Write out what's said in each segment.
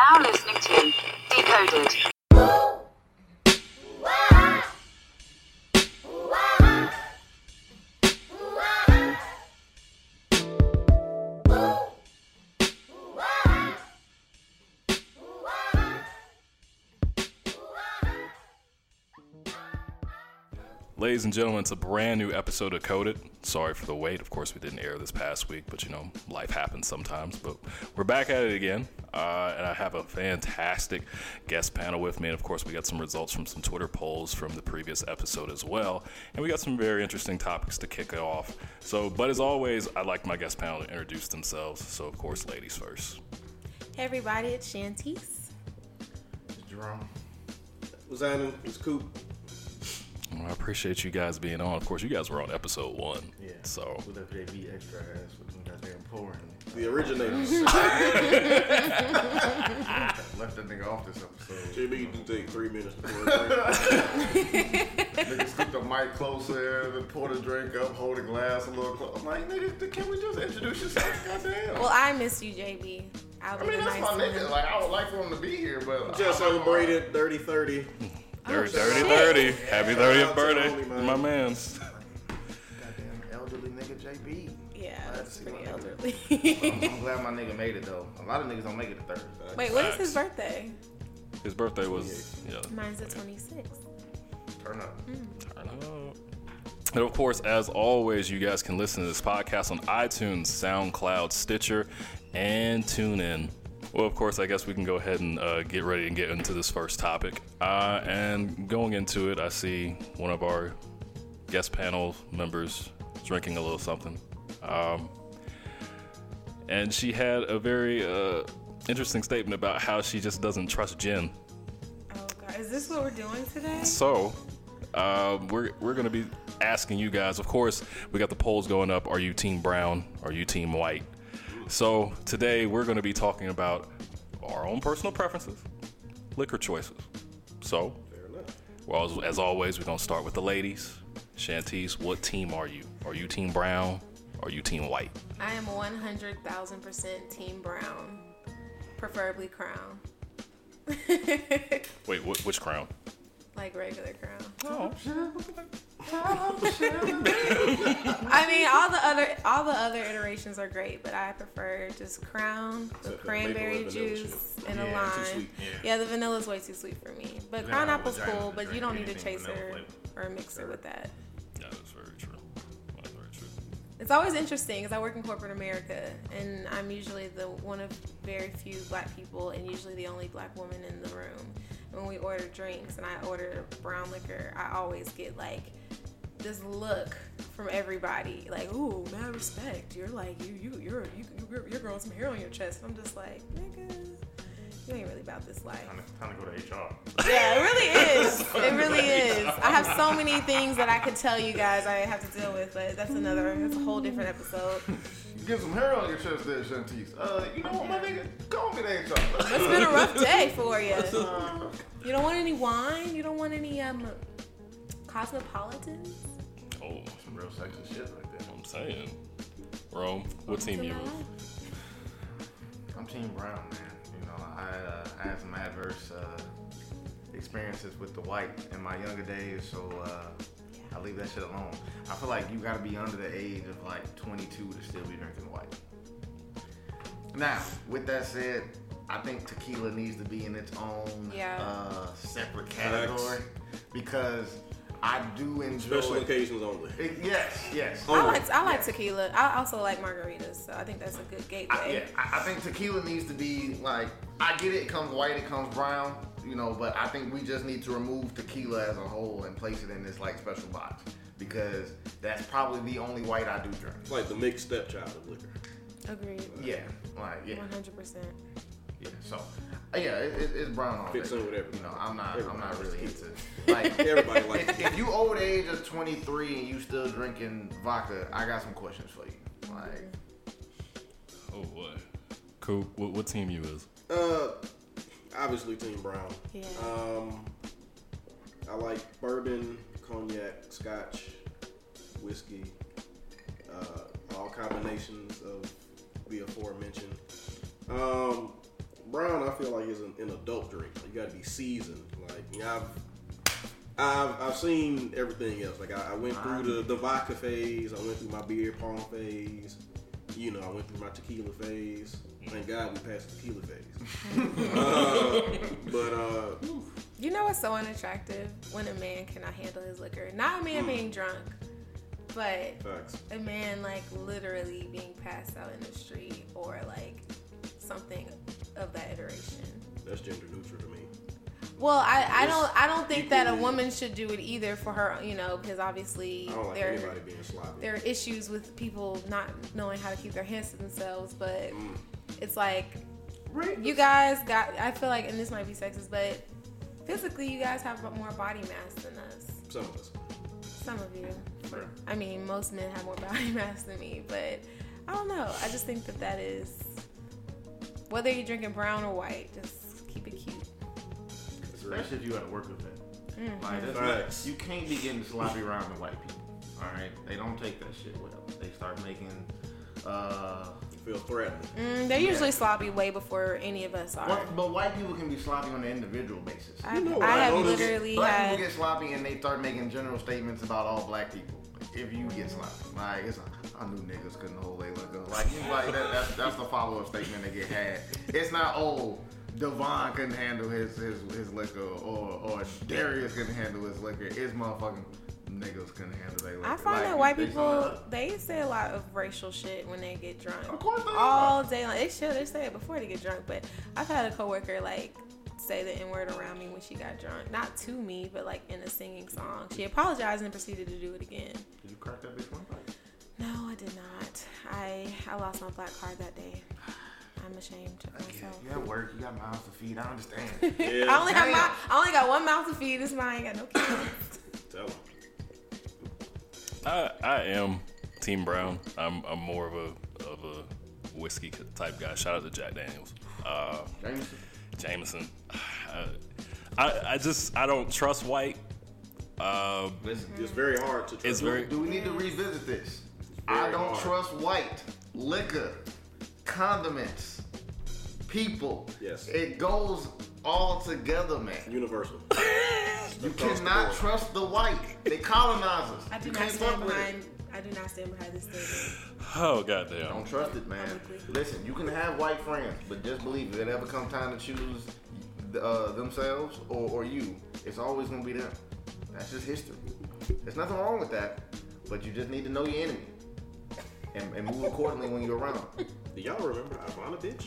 now listening to Decoded. Ladies and gentlemen, it's a brand new episode of Coded. Sorry for the wait. Of course, we didn't air this past week, but you know, life happens sometimes. But we're back at it again, uh, and I have a fantastic guest panel with me. And of course, we got some results from some Twitter polls from the previous episode as well. And we got some very interesting topics to kick it off. So, but as always, I'd like my guest panel to introduce themselves. So, of course, ladies first. Hey everybody, it's Shantice. Jerome. What's happening? It's Coop. Well, I appreciate you guys being on. Of course, you guys were on episode one. Yeah. So, With the JB extra ass with them goddamn pouring. The originators. Left that nigga off this episode. JB, you do take three minutes to pour a drink. Nigga scoop the mic closer, and pour the drink up, hold the glass a little closer. I'm like, nigga, can we just introduce yourself? Goddamn. Well, I miss you, JB. I'll I mean, that's nice my nigga. Like, I would like for him to be here, but Just I- celebrated Dirty 30. Dirty, oh, shit. dirty, dirty. Happy 30th Shout out to birthday, homie, man. my man's. Goddamn elderly nigga JB. Yeah, that's pretty my nigga. elderly. I'm glad my nigga made it though. A lot of niggas don't make it to 30. Wait, what is his birthday? His birthday was yeah. Mine's the 26th. Turn up. Hmm. Turn up. And of course, as always, you guys can listen to this podcast on iTunes, SoundCloud, Stitcher, and TuneIn. Well, of course, I guess we can go ahead and uh, get ready and get into this first topic. Uh, and going into it, I see one of our guest panel members drinking a little something. Um, and she had a very uh, interesting statement about how she just doesn't trust gin. Oh god, is this what we're doing today? So, uh, we're we're gonna be asking you guys. Of course, we got the polls going up. Are you Team Brown? Are you Team White? So today we're gonna be talking about our own personal preferences, liquor choices. So, Fair enough. well, as, as always, we're gonna start with the ladies. Shantice, what team are you? Are you Team Brown? Are you Team White? I am 100,000% Team Brown, preferably Crown. Wait, wh- which crown? like regular Crown. Oh, I mean, all the other all the other iterations are great, but I prefer just Crown with Except cranberry maple and vanilla juice and Yeah, a lime. yeah. Yeah, the is way too sweet for me. But Yeah, Crown I apple's cool, but you don't need a anything vanilla chaser or a mixer with that. yeah, that's very true. That's very true. It's always interesting because I work in corporate America, and I'm usually the one of very few black people, and usually the only black woman in the room. When we order drinks and I order brown liquor, I always get like this look from everybody, like, "Ooh, mad respect." You're like, you, you, you're, you, you're, you're growing some hair on your chest. And I'm just like, nigga, you ain't really about this life. Time to, time to go to HR. Yeah, it really is. It really is. I have so many things that I could tell you guys I have to deal with, but that's another, that's a whole different episode. You get some hair on your chest there, Shantice. Uh, you know what, my nigga? Go and get HR. It's been a rough day for you. You don't want any wine? You don't want any um cosmopolitans? Oh, Some real sexy shit right there. I'm saying. Rome, what team you? on? I'm Team Brown, man. You know, I, uh, I had some adverse uh, experiences with the white in my younger days, so uh, I leave that shit alone. I feel like you gotta be under the age of like 22 to still be drinking white. Now, with that said, I think tequila needs to be in its own Yeah. uh, separate category because I do enjoy. Special occasions only. It- yes, yes. I like I like tequila. I also like margaritas, so I think that's a good I, gateway. yeah, I, I think tequila needs to be like I get it, it comes white, it comes brown, you know, but I think we just need to remove tequila as a whole and place it in this like special box because that's probably the only white I do drink. It's like the mixed stepchild of liquor. Agreed. Yeah, like yeah, One hundred percent. yeah. So yeah, it, it, it's brown all Fits day. in with everything. You know, I'm not, I'm not really tequila. into like Everybody likes if, if you over the age of 23 and you still drinking vodka, I got some questions for you. Like, Oh boy. Coop, what, what team you is? Uh, obviously Team Brown. Yeah. Um, I like bourbon, cognac, scotch, whiskey, uh, all combinations of the aforementioned. Um, brown, I feel like is an, an adult drink. You got to be seasoned. Like you know, I've, I've I've seen everything else. Like I, I went through the, the vodka phase. I went through my beer pong phase. You know, I went through my tequila phase. Thank God we passed the tequila phase. uh, but uh, You know what's so unattractive when a man cannot handle his liquor? Not a man being drunk, but facts. a man like literally being passed out in the street or like something of that iteration. That's gender neutral to me. Well, I, I It's don't I don't think that a woman should do it either for her, you know, because obviously like there being there are issues with people not knowing how to keep their hands to themselves, but Mm. it's like you guys got. I feel like, and this might be sexist, but physically, you guys have more body mass than us. Some of us. Some of you. I mean, most men have more body mass than me, but I don't know. I just think that that is whether you're drinking brown or white, just keep it cute. Especially if you got to work with it. Mm-hmm. Like, that's Facts. not, you can't be getting sloppy around the white people. All right, they don't take that shit well. They start making. Uh, You feel threatened. Mm, they're usually sloppy way before any of us are. what, but white people can be sloppy on an individual basis. I, You know, I I have noticed literally Black had. people get sloppy and they start making general statements about all black people. If you get sloppy, like it's a, I knew niggas couldn't hold their liquor. Like like that, that's that's the follow up statement they get had. It's not oh Devon couldn't handle his his, his liquor or or Darius couldn't handle his liquor. It's motherfucking niggas couldn't handle their liquor. I find Like, that white they people sum it up. they say a lot of racial shit when they get drunk. Of course they all day long. They should. They say it before they get drunk. But I've had a coworker like say the n word around me when she got drunk. Not to me, but like in a singing song. She apologized and proceeded to do it again. Did you crack that bitch one time? No, I did not. I I lost my black card that day. I'm ashamed of myself. You got work, you got mouths to feed. I understand. Yeah. I only have my I only got one mouth to feed. This mine ain't got no kids. Tell 'em. I, I am Team Brown. I'm, I'm more of a of a whiskey type guy. Shout out to Jack Daniels. Uh, Jameson. Jameson. I, I just I don't trust white. Uh, Listen, It's very hard to. Trust. it's very Do we need to revisit this? Very I don't hard. trust white liquor, condiments, people. Yes. It goes all together, man. universal. You Across the cannot trust the white. They colonize us. I do you not can't stand fuck behind. I do not stand behind this statement. oh goddamn. Don't trust it, man. Listen, you can have white friends, but just believe if it ever come time to choose uh, themselves or, or you, it's always gonna be them. That's just history. There's nothing wrong with that, but you just need to know your enemy and, and move accordingly when you're around. Do y'all remember Ivana, bitch?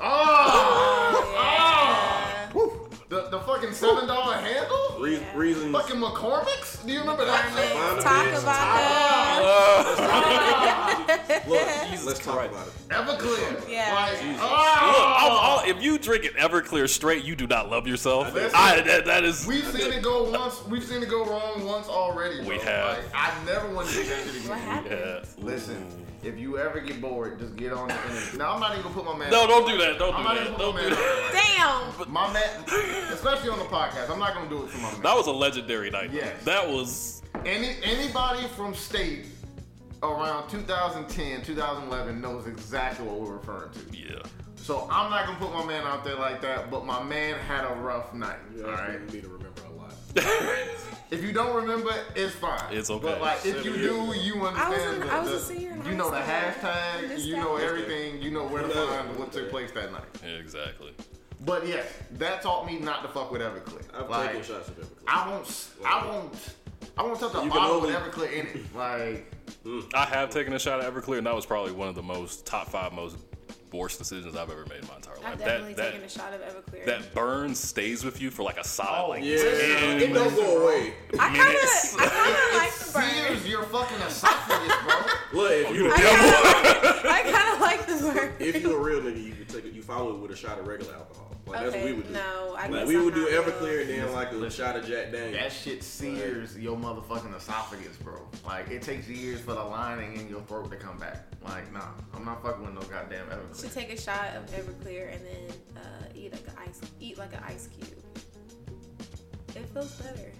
Oh! Yeah. Woo! The, the fucking seven dollar handle? Re- Yeah. Reasons. Fucking McCormick's? Do you remember that? shit? Ivana, Talk bitch. about that. Look, Jesus let's talk about it. Everclear. Yeah. Like, ah! Look, oh! I'll- I'll- if you drink it Everclear straight, you do not love yourself. Listen. I, that, that is. We've seen it go once. We've seen it go wrong once already. Bro. We have. Like, I never want to do that shit What again. happened? Yeah. Listen, if you ever get bored, just get on the internet. Now I'm not even gonna put my man. No, don't do that. Don't I'm do not that. even Don't gonna do put my man. that. Damn. My man, especially on the podcast, I'm not gonna do it for my man. That was a legendary night. though. Yes. That was. Any anybody from state around 2010, 2011 knows exactly what we're referring to. Yeah. So I'm not gonna put my man out there like that. But my man had a rough night. You all all right. right. me to remember a lot. If you don't remember, it's fine. It's okay. But like, if you do, years you I was understand. in- the, I was a senior in You know the hashtag. You know everything. You know where to Yeah. find what took place that night. Exactly. But yes, that taught me not to fuck with Everclear. I've like, taken shots of Everclear. I won't. I won't. I won't touch a You can bottle with only- Everclear in it. Like, mm. I have taken a shot at Everclear, and that was probably one of the most top five most worst decisions I've ever made in my entire life. I've definitely that, taken a shot of Everclear. that burn stays with you for like a solid oh, like yeah, 10 it don't go away. I kind of, minutes. I kind of it like the burn. sears your fucking esophagus, bro. Look, if oh, you I kind of, I kind of like the burn. if you a real nigga, you could take it. You follow it with a shot of regular alcohol. Like that's what we would do. no, I like we I'm would do. Everclear and then like a shot of Jack Daniels. That shit sears your motherfucking esophagus, bro. Like, it takes years for the lining in your throat to come back. Like, nah, I'm not fucking with no goddamn Everclear. Should take a shot of Everclear and then uh, eat like an ice, eat like an ice cube. It feels better.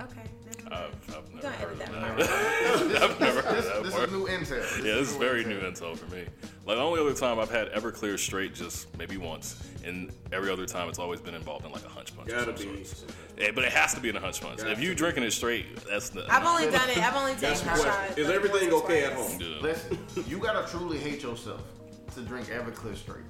Okay. I've. I've never gonna heard edit of that that. I've never heard This, that this part. is new intel. Yeah, this is very new intel for me. Like the only other time I've had Everclear straight just maybe once, and every other time it's always been involved in like a hunch punch. of Gotta some be. sort. Yeah, but it has to be in a hunch punch. Got If you to. drinking it straight, that's the. I've only done it. I've only Got taken some a questions. shot. Is everything okay at home? Yeah. Listen, you gotta truly hate yourself to drink Everclear straight.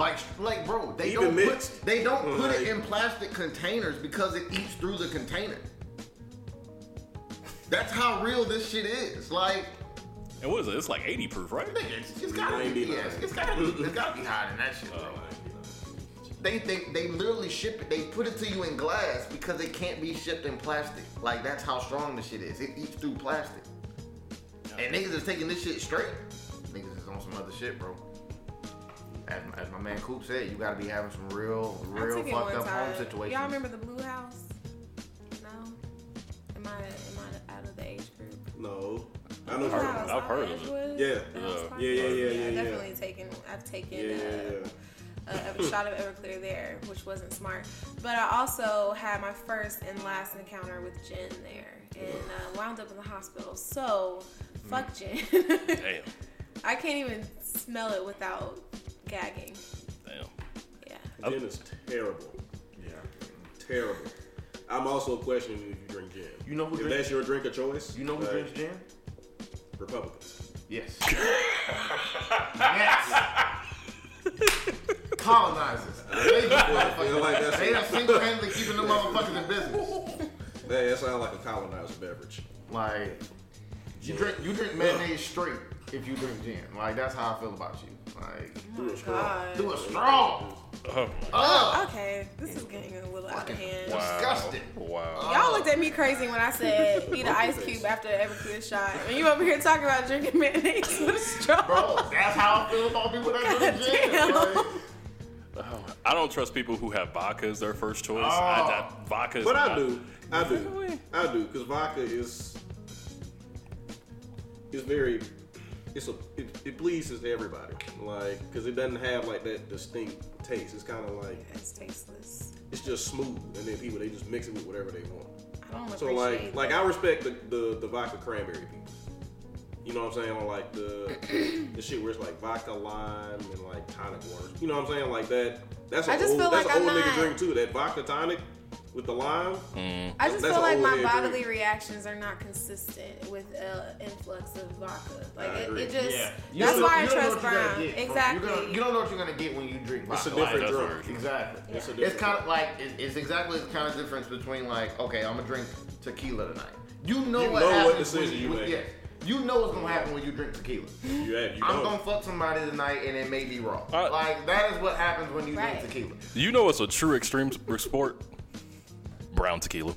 Oh my god. Like, like, bro, they Even don't mixed. put they don't put it in plastic containers because it eats through the container. That's how real this shit is. Like, And what is it? It's like 80 proof, right? nigga, it's, it's gotta be, 99. yes, it's gotta be, it's gotta be higher than that shit, bro. They, they they literally ship it. They put it to you in glass because it can't be shipped in plastic. Like that's how strong the shit is. It eats through plastic. And niggas is taking this shit straight. Niggas is on some other shit, bro. As, as my man Coop said, you gotta be having some real, real fucked one up home situations. Y'all remember the Blue House? No. Am I am I out of the age group? No. I know. I've heard you- of. I've heard of it. Edgewood? Yeah. Yeah. Yeah, yeah, yeah, yeah, I've yeah. definitely taken. I've taken. Yeah, yeah, uh, yeah. a, a shot of Everclear there, which wasn't smart. But I also had my first and last encounter with gin there, and uh, wound up in the hospital. So, fuck gin. Damn. I can't even smell it without gagging. Damn. Yeah. Gin is terrible. Yeah. Terrible. I'm also questioning if you drink gin. You know who if drinks- that's your drink of choice? You know who uh, drinks gin? Republicans. Yes. yes. Colonizers. They, just motherfuckers- like that's- they are single-handedly keeping the motherfuckers in business. That, that sounds like a colonized beverage. Like you drink you drink mayonnaise straight if you drink gin. Like that's how I feel about you. Like Through a straw. God. do a straw. Oh my oh, Okay, this is getting a little out of hand. Wow. Disgusting. Wow. Y'all looked at me crazy when I said eat an ice cube after every clear shot, and you over here talking about drinking mayonnaise with a straw. Bro, that's how I feel about people that drink gin. Goddamn. Like, Oh, I don't trust people who have vodka as their first choice. Oh. I, that, vodka is But I do. I do. I do. Because vodka is is very it's a it, it pleases everybody. Like because it doesn't have like that distinct taste. It's kind of like It's tasteless. it's just smooth, and then people they just mix it with whatever they want. I don't So like like I respect the, the the vodka cranberry people. You know what I'm saying? Or like the the shit where it's like vodka lime and like tonic water. You know what I'm saying? Like that. That's a I just old, feel that's like an old nigga drink too. That vodka tonic with the lime. I just feel like my bodily drink. reactions are not consistent with uh, influx of vodka. Like it, it just yeah. that's don't- why I you don't know trust what you're gonna get from- Exactly. You, don't- know what you're gonna get when you drink It's a different that's drink. very- Exactly. It's a It's different kind of like it, it's exactly the kind of difference between like okay, I'm gonna drink tequila tonight. You know You what know what happens when decision you when- make. Yeah, you know what's gonna happen when you drink tequila. You have you I'm don't. gonna fuck somebody tonight and it may be wrong. Uh, like that is what happens when you Right. drink tequila. You know what's a true extreme sport? Brown tequila.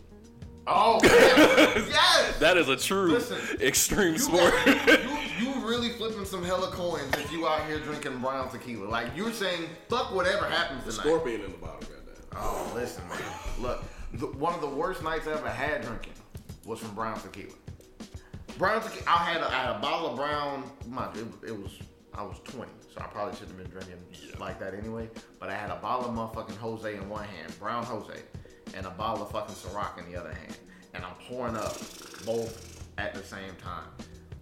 Oh yes, yes. That is a true Listen, extreme You, sport. you, you really flipping some hella coins if you out here drinking brown tequila. Like you're saying, fuck whatever happens tonight. Scorpion in the bottle, goddamn. Oh, listen, man. Look, the, one of the worst nights I ever had drinking was from brown tequila. Brown tequila. I had a, I had a bottle of brown. My, it, it was I was 20, so I probably shouldn't have been drinking like that anyway. But I had a bottle of motherfucking Jose in one hand, brown Jose, and a bottle of fucking Ciroc in the other hand, and I'm pouring up both at the same time.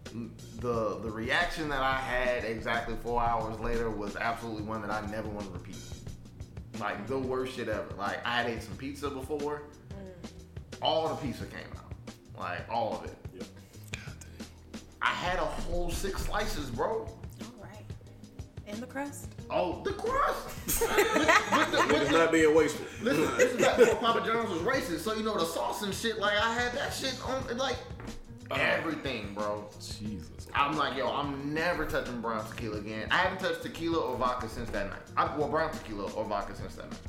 Mm, the the reaction that I had exactly four hours later was absolutely one that I never want to repeat. Like the worst shit ever. Like I had ate some pizza before. Mm. All the pizza came out. Like all of it. Yep. I had a whole six slices, bro. All right. And the crust. Oh, the crust. with, with the, with It's the, not being wasteful. listen, this is back before Papa John's was racist, so you know the sauce and shit. Like I had that shit on, like uh. everything, bro. Jesus. I'm like, yo, I'm never touching brown tequila again. I haven't touched tequila or vodka since that night. I, well, brown tequila or vodka since that night.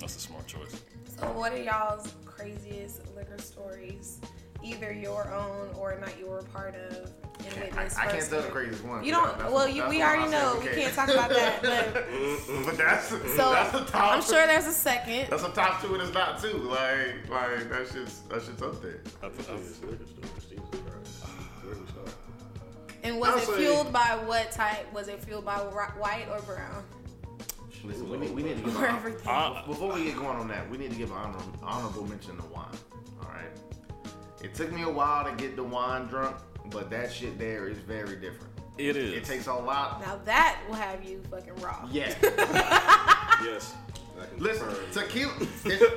That's a smart choice. So, what are y'all's craziest liquor stories? Either your own or a night you were a part of and I, witnessed I can't tell the firsthand? craziest one. You don't. that's- well, you, we already know we we can't talk about that. But but that's so that's the top. I'm sure there's a second. that's a top two, and it's not two. Like, like that shit's that shit's up there. I've- I've- It's liquor stores, Jesus Christ. Where do we start? And was I'll it say- fueled by what type? Was it fueled by white or brown? Listen, we need, we need to give For everything. Uh, Before we get going on that, we need to give an honor, honorable mention to wine. All right. It took me a while to get the wine drunk, but that shit there is very different. it is. It takes a lot. Now that will have you fucking raw. Yeah. Yes. I can Listen, tequila,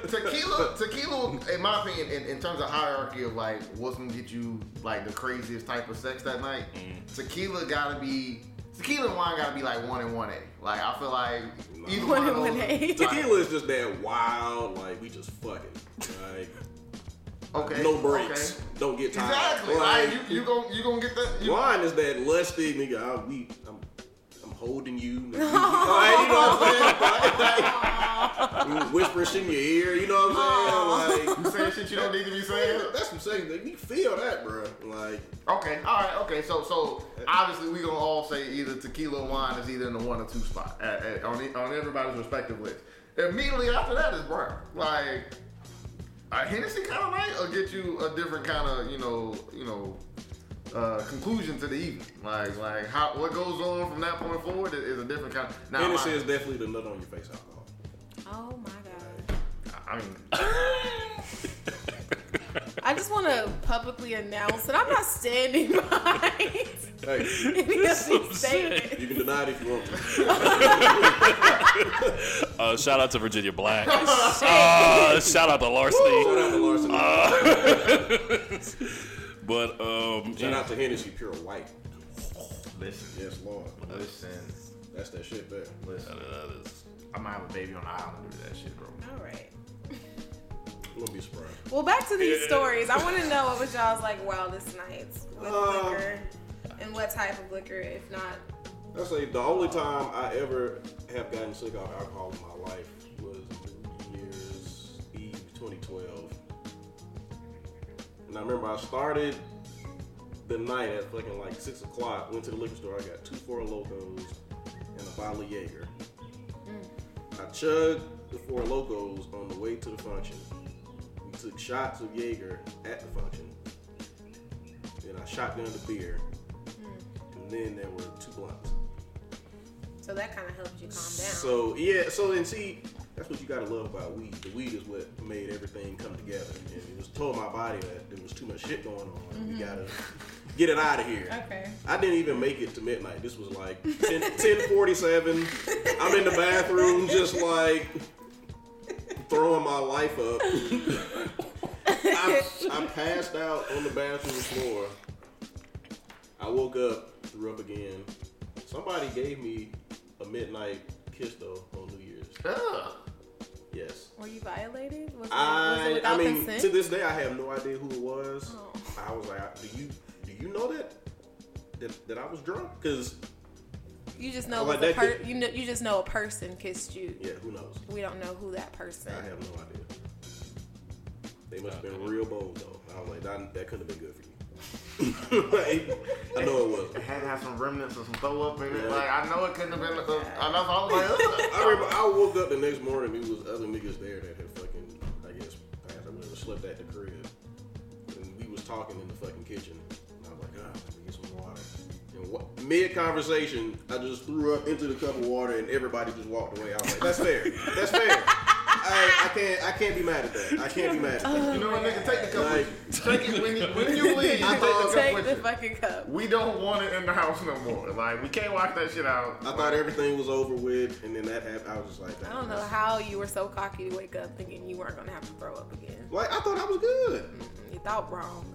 tequila, tequila. In my opinion, in, in terms of hierarchy of like what's gonna get you like the craziest type of sex that night, mm. tequila gotta be tequila and wine gotta be like one and one A. Like I feel like either One one, of and those. 1A. Tequila is just that wild, like we just fucking, like Okay. no breaks, okay. don't get tired. Exactly. Like you, you gon' you gonna get that. You, Wine is that lusty nigga. I, we, I'm, I'm holding you. Like, you know what I'm saying? Like, whispering shit in your ear. You know what I'm saying? Like you saying shit you don't need to be saying. that's what I'm saying. Like, we feel that, bro. Like Okay, all right, okay. So, so obviously we gonna all say either tequila wine is either in the one or two spot at, at- on on everybody's respective list. Immediately after that is brown. Like a Hennessy kind of night, or get you a different kind of you know you know uh, conclusion to the evening. Like like how what goes on from that point forward is, is a different kind. Of, now, Hennessy I- is definitely the nut on your face alcohol. Oh my god. I mean, I just want to publicly announce that I'm not standing behind Hey, any of So these sick. statements. you can deny it if you want to. Uh, shout out to Virginia Black. Uh, shout out to Larceny. Shout out to Larson. But um, Shout out to Hennessy Pure White. listen, Yes, Lord. listen, That's that shit there. listen. that is I'm gonna have a baby on the island and do that shit, bro. All right. I'm gonna be surprised. Well, back to these stories. I want to know what was y'all's like wildest nights with Uh, liquor, and what type of liquor, if not. I say the only time I ever have gotten sick off alcohol in my life was New Year's Eve 2012. And I remember I started the night at fucking like six o'clock. Went to the liquor store. I got two Four Locos and a bottle of Jaeger. Mm. I chugged the Four Locos on the way to the function. We took shots of Jaeger at the function. Then I shotgunned the beer. Mm. And then there were two blunts. So that kind of helped you calm down. So yeah, so then see, that's what you gotta love about weed. The weed is what made everything come together, and it was told my body that there was too much shit going on. We mm-hmm. gotta get it out of here. okay. I didn't even make it to midnight. This was like 10, 1047. I'm in the bathroom just like throwing my life up. I, I passed out on the bathroom floor. I woke up, threw up again. Somebody gave me a midnight kiss though on New Year's. Ugh. Yes. Were you violated? Was it, was it I I mean consent? to this day I have no idea who it was. Oh. I was like, do you do you know that that, that I was drunk? Because you just know, Like a per- could- you know you just know a person kissed you. yeah, who knows? We don't know who that person. I have no idea. They must have been real bold though. I was like, that, that couldn't have been good for you. Like, I know it was. It had to have some remnants of some throw up in it. Yeah. Like I know it couldn't have been. I know. I was like, Ugh. I remember I woke up the next morning. There was other niggas there that had fucking, I guess, passed. I whatever, slept at the crib, and we was talking in the fucking kitchen. And I was like, ah, let me get some water. And what, mid conversation, I just threw up into the cup of water, and everybody just walked away. I was like, that's fair. That's fair. I, I can't. I can't be mad at that. I can't be mad at that. you know what, nigga? Take the cup. Like- with you. Take it when you when you leave. I Take the thought- cup Take with the you. fucking cup. We don't want it in the house no more. Like we can't watch that shit out. I thought everything was over with, and then that happened. I was just like, I don't know how you were so cocky to wake up thinking you weren't gonna have to throw up again. Like I thought I was good. Mm, You thought wrong.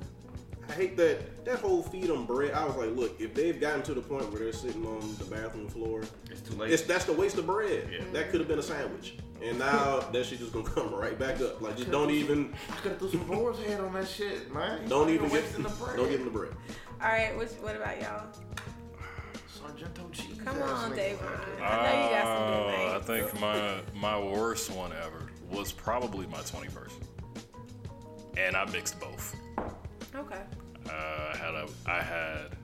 I hate that that whole feed on bread. I was like, look, if they've gotten to the point where they're sitting on the bathroom floor, It's too late. it's that's the waste of bread. Yeah. That could have been a sandwich, and now that shit just gonna come right back up. Like just don't even I could have threw some boar's head on that shit, man. don't even get wasting the bread. don't give them the bread. All right, which, what about y'all? Sargento cheese. Come on, nigga. Dave. I know you got some good Oh, I think my my worst one ever was probably my 21st, and I mixed both. Okay. Uh, I had a I had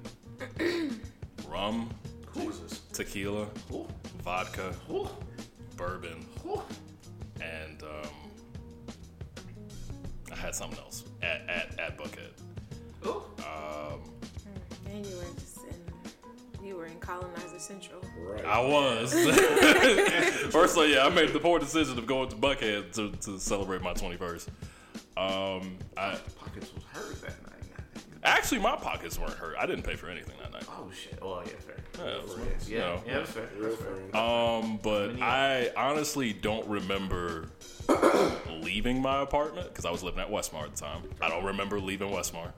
rum, Jesus. tequila, Ooh, vodka, ooh, bourbon, ooh. and um, I had something else at at, at Buckhead. Um, And you were just in, you were in in Colonizer Central. Right. I was. First, so yeah, I made the poor decision of going to Buckhead to, to celebrate my 21st. Um, I Pockets was hurt that night. Actually my pockets weren't hurt. I didn't pay for anything that night. Oh shit. Oh yeah, fair. Yeah, Yeah, you know. yeah, that's fair. Real That's fair. Um, but I honestly don't remember leaving my apartment because I was living at Westmar at the time. I don't remember leaving Westmar.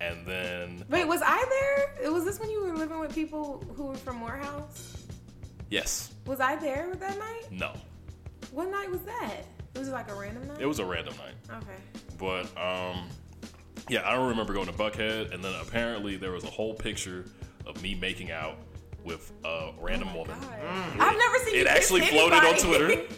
And then Wait, was I there? Was this when you were living with people who were from Morehouse? yes, Was I there that night? no, What night was that? It was like a random night. it was a random night. okay. But um, yeah, I don't remember going to Buckhead. And then apparently there was a whole picture of me making out with a random oh woman. God. Mm. I've never seen It you actually floated on anybody. Twitter.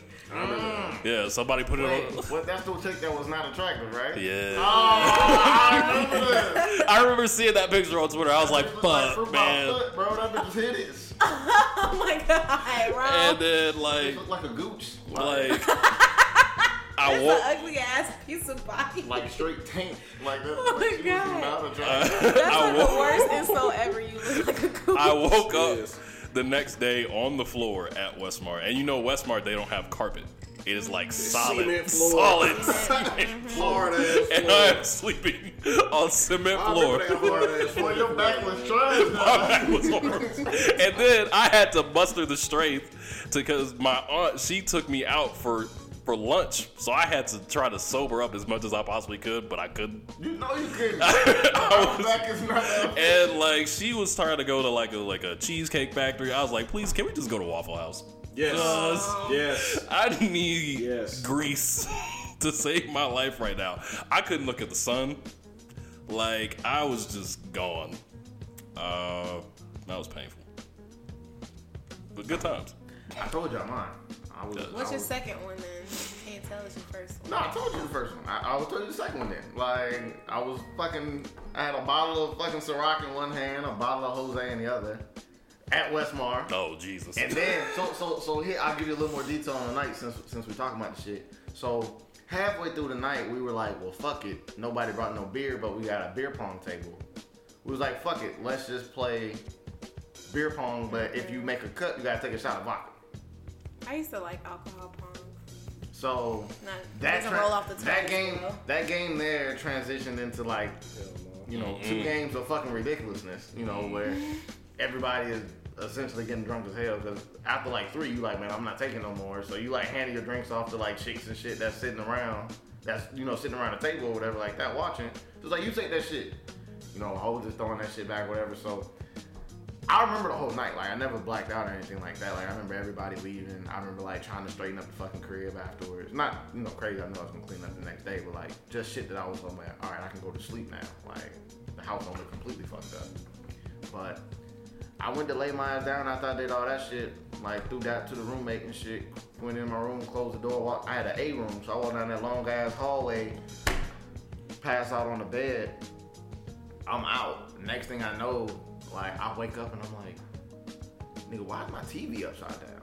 Yeah, somebody put it on. what? That's the chick that was not attractive, right? Yeah, Oh, I remember that. I remember seeing that picture on Twitter. I was like, It looked like "Fuck, man!" foot, bro. That bitch hit it. oh my god, bro. And then It like, looked like a gooch. like I That's woke. an ugly ass piece of body. like straight tank. Like that. Oh like my she was God. not attractive. That's I like woke- the worst insult ever. You look like a goose. I woke up Yes. the next day on the floor at Westmar, and you know Westmar they don't have carpet. It is like solid, cement floor. solid cement floor, Hard ass and floor. I'm sleeping on cement I floor. remember that hard ass floor. your back was trash. My back was horrible. and then I had to muster the strength because my aunt she took me out for for lunch, so I had to try to sober up as much as I possibly could, but I couldn't. You know you couldn't. I back is not. And like she was trying to go to like a like a cheesecake factory. I was like, please, can we just go to Waffle House? Yes. Yes. I need Yes. grease to save my life right now. I couldn't look at the sun. Like I was just gone. Uh, that was painful, but good times. I told y'all mine. I was. What's I your was, second one then? You can't tell us your first one. No, I told you the first one. I, I will tell you the second one then. Like, I was fucking, I had a bottle of fucking Ciroc in one hand, a bottle of Jose in the other, at Westmar. Oh Jesus! And then, so so so here, I'll give you a little more detail on the night since since we're talking about the shit. So halfway through the night, we were like, well, fuck it. Nobody brought no beer, but we got a beer pong table. We was like, fuck it, let's just play beer pong. But if you make a cut, you gotta take a shot of vodka. I used to like alcohol pong. So Not that tra- roll off the tongue. that game well. that game there transitioned into like Hell no. you know two mm-hmm. games of fucking ridiculousness. You know where mm-hmm. everybody is essentially getting drunk as hell because after like three, you like man, I'm not taking no more. So you like handing your drinks off to like chicks and shit that's sitting around. That's you know sitting around the table or whatever like that watching. Just like you take that shit. You know, whole just throwing that shit back, whatever. So I remember the whole night. Like I never blacked out or anything like that. Like I remember everybody leaving. I remember like trying to straighten up the fucking crib afterwards. Not you know crazy. I know I was gonna clean up the next day, but like just shit that I was like, all right, I can go to sleep now. Like the house look completely fucked up. But I went to lay my ass down after I did all that shit. Like threw that to the roommate and shit. Went in my room, closed the door. Walked, I had an A room, so I walked down that long ass hallway. Pass out on the bed. I'm out. Next thing I know, like I wake up and I'm like, nigga, why is my TV upside down?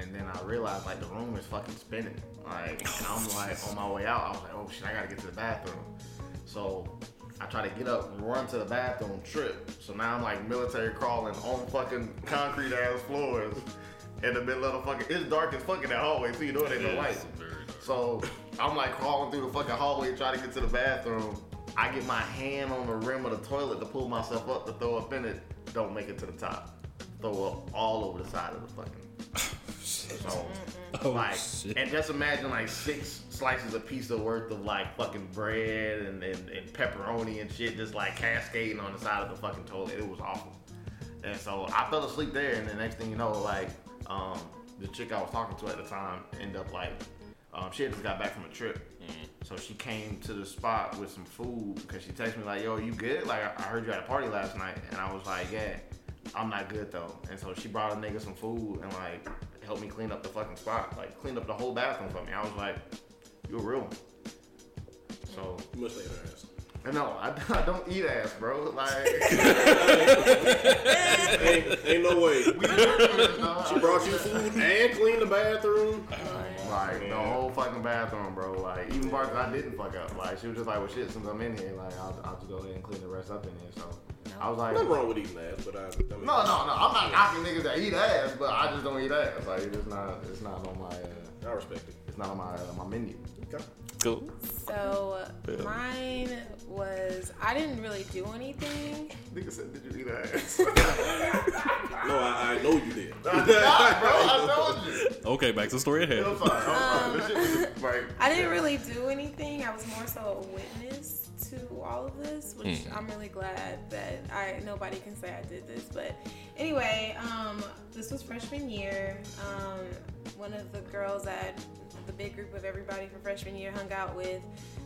And then I realized like the room is fucking spinning. Like and I'm like on my way out, I was like, oh shit, I gotta get to the bathroom. So I try to get up, run to the bathroom, trip. So now I'm like military crawling on fucking concrete ass floors in the middle of the fucking. It's dark as fucking that hallway, so you know it ain't no light. it's very dark. So I'm like crawling through the fucking hallway trying to get to the bathroom. I get my hand on the rim of the toilet to pull myself up to throw up in it. Don't make it to the top. Throw up all over the side of the fucking. So, Oh, like, shit. and just imagine like six slices of pizza worth of like fucking bread and, and, and pepperoni and shit just like cascading on the side of the fucking toilet. It was awful. And so I fell asleep there, and the next thing you know, like, um, the chick I was talking to at the time ended up like, um, she had just got back from a trip. So she came to the spot with some food because she texted me like, "Yo, you good? Like, I I heard you at a party last night," and I was like, "Yeah, I'm not good though." And so she brought a nigga some food and like helped me clean up the fucking spot, like cleaned up the whole bathroom for me. I was like, "You a real one." So You must ate her ass. no, I, I don't eat ass, bro. Like, Ain't, Ain't no way. We did, dog. She brought you food and cleaned the bathroom. Like the whole fucking bathroom, bro. Like even parts that I didn't fuck up. Like she was just like, "Well, shit. Since I'm in here, like I'll, I'll just go ahead and clean the rest up in here." So I was like, Nothing wrong with eating ass, but I. I mean, "No, no, no. I'm not knocking niggas that eat ass, but I just don't eat ass. Like it's not, it's not on my, uh, I respect it. it's not on my, uh, my menu." Okay. Cool. So mine was I didn't really do anything. Nigga said, "Did you eat ass?" No, I, I know you did. I did not, bro. I told you. Okay, back to the story ahead. I'm fine. I'm fine. This shit um, was just, like, I didn't really do anything. I was more so a witness to all of this, which I'm really glad that I nobody can say I did this. But anyway, um, this was freshman year. Um, one of the girls that the big group of everybody for freshman year hung out with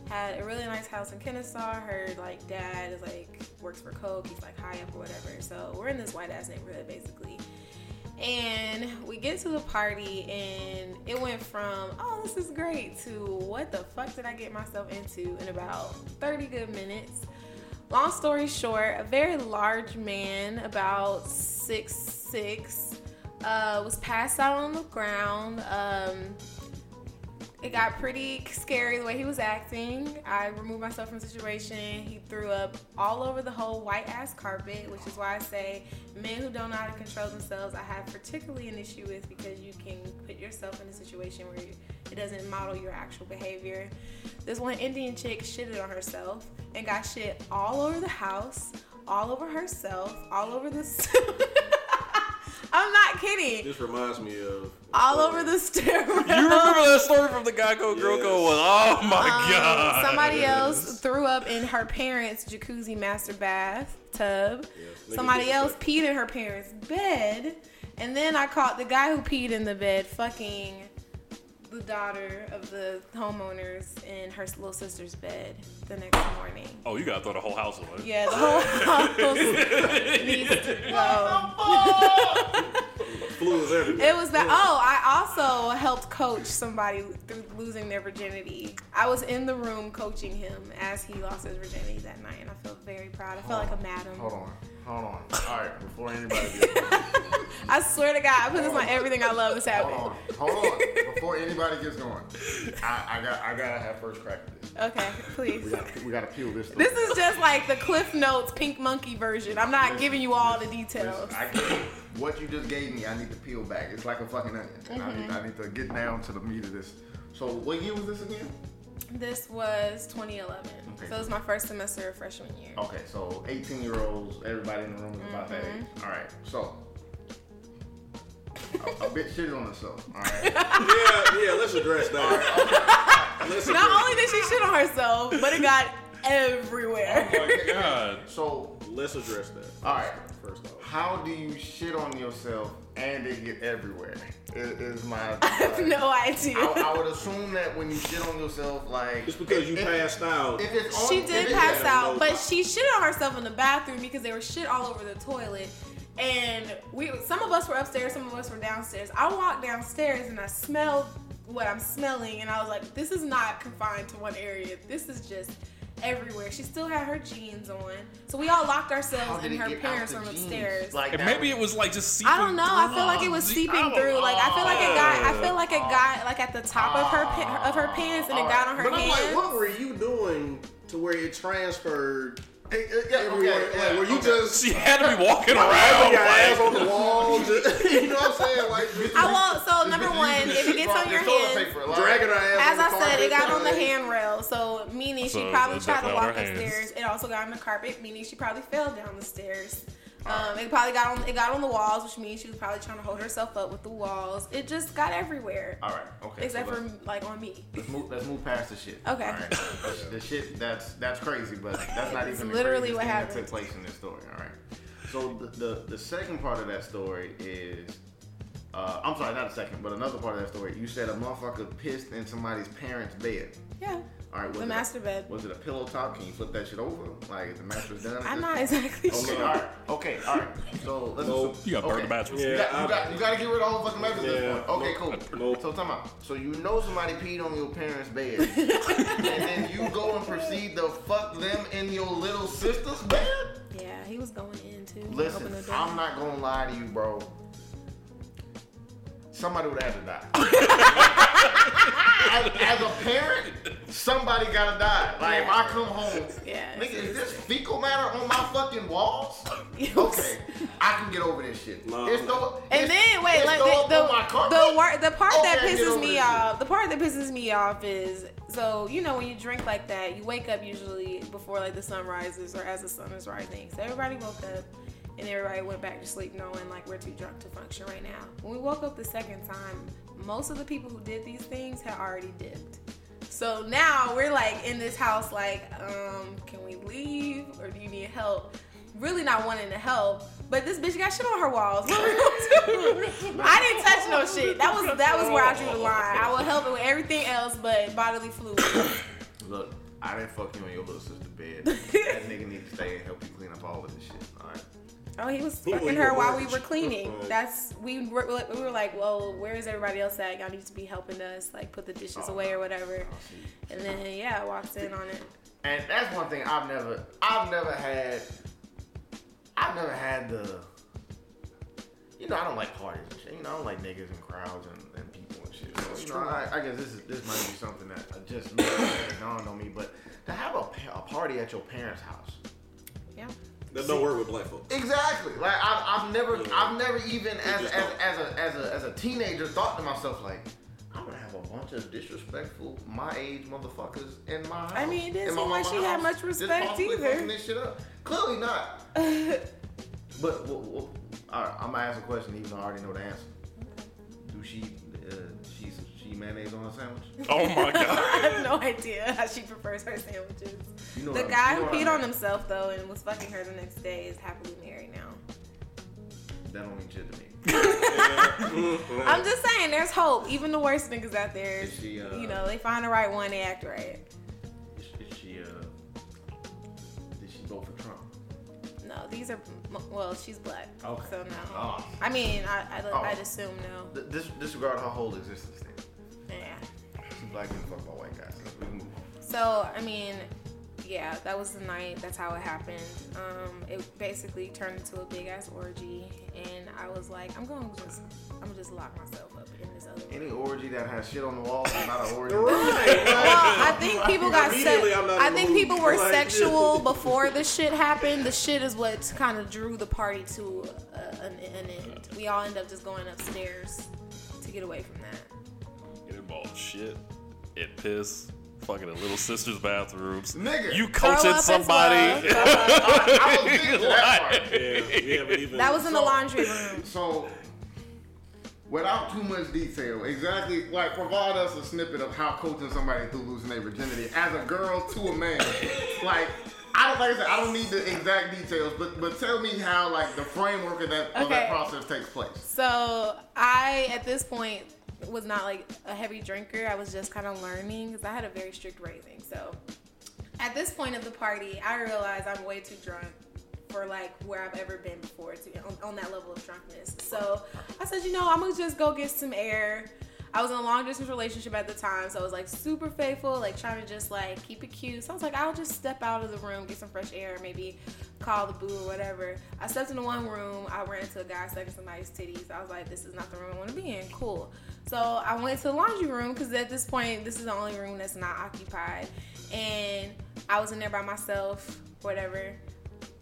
had a really nice house in Kennesaw. Her like dad is like works for Coke. He's like high up or whatever. So we're in this white ass neighborhood basically. And we get to the party, and it went from, oh, this is great, to what the fuck did I get myself into in about 30 good minutes. Long story short, a very large man, about six six, uh, was passed out on the ground. Um, it got pretty scary the way he was acting. I removed myself from the situation. He threw up all over the whole white ass carpet, which is why I say men who don't know how to control themselves, I have particularly an issue with because you can put yourself in a situation where it doesn't model your actual behavior. This one Indian chick shitted on herself and got shit all over the house, all over herself, all over the. I'm not kidding. This reminds me of. All over the stairwell. You remember that story from the Geico Girl Yes. Code one? Oh my Um, god. Somebody else threw up in her parents' jacuzzi master bath tub. nigga Somebody else peed in her parents' bed. And then I caught the guy who peed in the bed fucking the daughter of the homeowners in her little sister's bed the next morning. Oh, you gotta throw the whole house away. Yeah, the whole house needs to go. Fluids everywhere. It was that. Oh, I also helped coach somebody through losing their virginity. I was in the room coaching him as he lost his virginity that night, and I felt very proud. I felt like a madam. Hold on, hold on. All right, before anybody gets I swear to God, I put this on everything I love. This hold on, hold on. Before anybody gets going, I, I got, I gotta have first crack at this. Okay, please. We gotta, we gotta peel this. This is just like the Cliff Notes Pink Monkey version. I'm not giving you all the details. I get what you just gave me. I need to peel back. It's like a fucking onion. And I, need, Mm-hmm. I need to get down to the meat of this. So, what year was this again? This was 2011, Okay. so it was my first semester of freshman year. Okay, so 18 year olds, everybody in the room is about that age. Mm-hmm. All right, so a, a bit shit on herself. All right. yeah, yeah. Let's address that. Let's address Not only did she shit on herself, but it got everywhere. Oh my god. So, Let's address that. all right. First off. How do you shit on yourself and it get everywhere? Is, is my. I have no idea. I, I would assume that when you shit on yourself, like it's because you if- passed out. If it's on, She did it's- pass out, no but she shit on herself in the bathroom because there was shit all over the toilet. And we, some of us were upstairs, some of us were downstairs. I walked downstairs and I smelled what I'm smelling, and I was like, "This is not confined to one area. This is just everywhere." She still had her jeans on, so we all locked ourselves did in her parents' the room upstairs. Like And maybe was- it was like just seeping I don't know. I feel like it was seeping I don't- through. Like I feel like it got. I Oh. feel like it got oh, like at the top of her pa- of her pants, and it got on her But I'm like, what were you doing to where it transferred Hey, uh, yeah, everywhere? okay, like, yeah, were you okay. just She had to be walking having around. your like- ass on the wall? just- you know what I'm saying? Like, just I won't. So number one, if it gets on your toilet hands, paper, like- dragging her ass. as on I the said, it got on the handrail. So meaning she probably tried to walk her hands. upstairs. It also got on the carpet, meaning she probably fell down the stairs. Um, it probably got on. It got on the walls, which means she was probably trying to hold herself up with the walls. It just got everywhere, All right, okay. except so for like on me. let's move. Let's move past the shit. Okay. All right. The, the shit that's that's crazy, but that's not even the literally what thing that happened. took place in this story. All right. So the the, the second part of that story is. Uh, I'm sorry, not a second, but another part of that story. You said a motherfucker pissed in somebody's parents' bed. Yeah, All right, was the it a- master bed. Was it a pillow top? Can you flip that shit over? Like is the mattress done? I'm not exactly Okay, sure. all right, okay, all right. So let's. Nope. assume- You got burnt okay. the mattress. You Yeah, got, you, got, you got to get rid of all the fucking mattress at this point. Okay, nope. cool. Nope. So time out. So you know somebody peed on your parents' bed, and then you go and proceed to fuck them in your little sister's bed. Yeah, he was going in too. Listen, Open the door. I'm not gonna lie to you, bro. Somebody would have to die. as, as a parent, somebody gotta die. Like if I come home, Yeah, nigga, is this fecal matter on my fucking walls? Okay, I can get over this shit. No, it's no, And it's- then wait, it's like no the up on my the the, wor- the part that Okay, get pisses me this shit. off, the part that pisses me off is so you know when you drink like that, you wake up usually before like the sun rises or as the sun is rising. So everybody woke up and everybody went back to sleep knowing like we're too drunk to function right now. When we woke up the second time, most of the people who did these things had already dipped. So now we're like in this house, like, um, can we leave or do you need help? Really not wanting to help, but this bitch got shit on her walls. What we gonna do? I didn't touch no shit. That was that was where I drew the line. I will help it with everything else, but bodily fluids. Look, I didn't fuck you on your little sister's bed. that nigga need to stay and help you clean up all of this shit. All right. Oh, he was Well, fucking you her while we were cleaning. That's we were we were like, well, where is everybody else at? Y'all need to be helping us, like put the dishes Oh, away or whatever. Oh. And then yeah, I walked in on it. And that's one thing I've never, I've never had, I've never had the, you know, I don't like parties and shit. You know, I don't like niggas and crowds and, and people and shit. So, you know, I, I guess this is this might be something that I just that dawned on me. But to have a, a party at your parents' house, Yeah. That don't work with black folks. exactly. Like I've, I've never, Yeah. I've never even as as, as a as a as a teenager thought to myself like. I'm gonna have a bunch of disrespectful my age motherfuckers in my house. I mean, it didn't my seem like mama's she had much respect possibly either. This shit up. Clearly not. But well, well, all right, I'm gonna ask a question, even though I already know the answer. Do she, she's she mayonnaise on her sandwich? Oh my god! I have no idea how she prefers her sandwiches. You know The what I- guy who what I peed on himself though and was fucking her the next day is happily married now. That don't mean shit to me. I'm just saying, there's hope. Even the worst niggas out there, Is she, uh, you know, they find the right one, they act right. Is, is she, uh, did she vote for Trump? No, these are well, she's black, Okay. so no. Oh. I mean, I, I Oh. I'd assume no. Th- Dis- disregard her whole existence then. Yeah. She black and fuck by white guys. So we can move on. So I mean, yeah, that was the night. That's how it happened. Um, it basically turned into a big ass orgy, and I was like, I'm going to just, I'm gonna just lock myself up in this other room. Any orgy that has shit on the walls is not an orgy. Right. Well, I think people got se- I'm not I in the think people were Like, sexual before the shit happened. The shit is what kind of drew the party to uh, an, an end. We all end up just going upstairs to get away from that. Get involved shit. It piss. Fucking at little sister's bathrooms. Nigga. You Throw up coaching somebody. well. Throw. I was thinking to that. Yeah, even. That was in the laundry room. So, without too much detail, exactly like provide us a snippet of how coaching somebody through losing their virginity as a girl to a man. like, I don't like I said, I don't need the exact details, but but tell me how like the framework of that of that process takes place. So I, at this point, was not like a heavy drinker. I was just kind of learning because I had a very strict raising. So at this point of the party, I realized I'm way too drunk for like where I've ever been before to on, on that level of drunkenness. So I said, you know, I'm gonna just go get some air. I was in a long distance relationship at the time, so I was like super faithful, like trying to just like keep it cute. So I was like, I'll just step out of the room, get some fresh air, maybe call the boo or whatever. I stepped into one room, I ran into a guy sucking somebody's titties. I was like, this is not the room I want to be in. Cool. So I went to the laundry room because at this point, this is the only room that's not occupied, and I was in there by myself, whatever.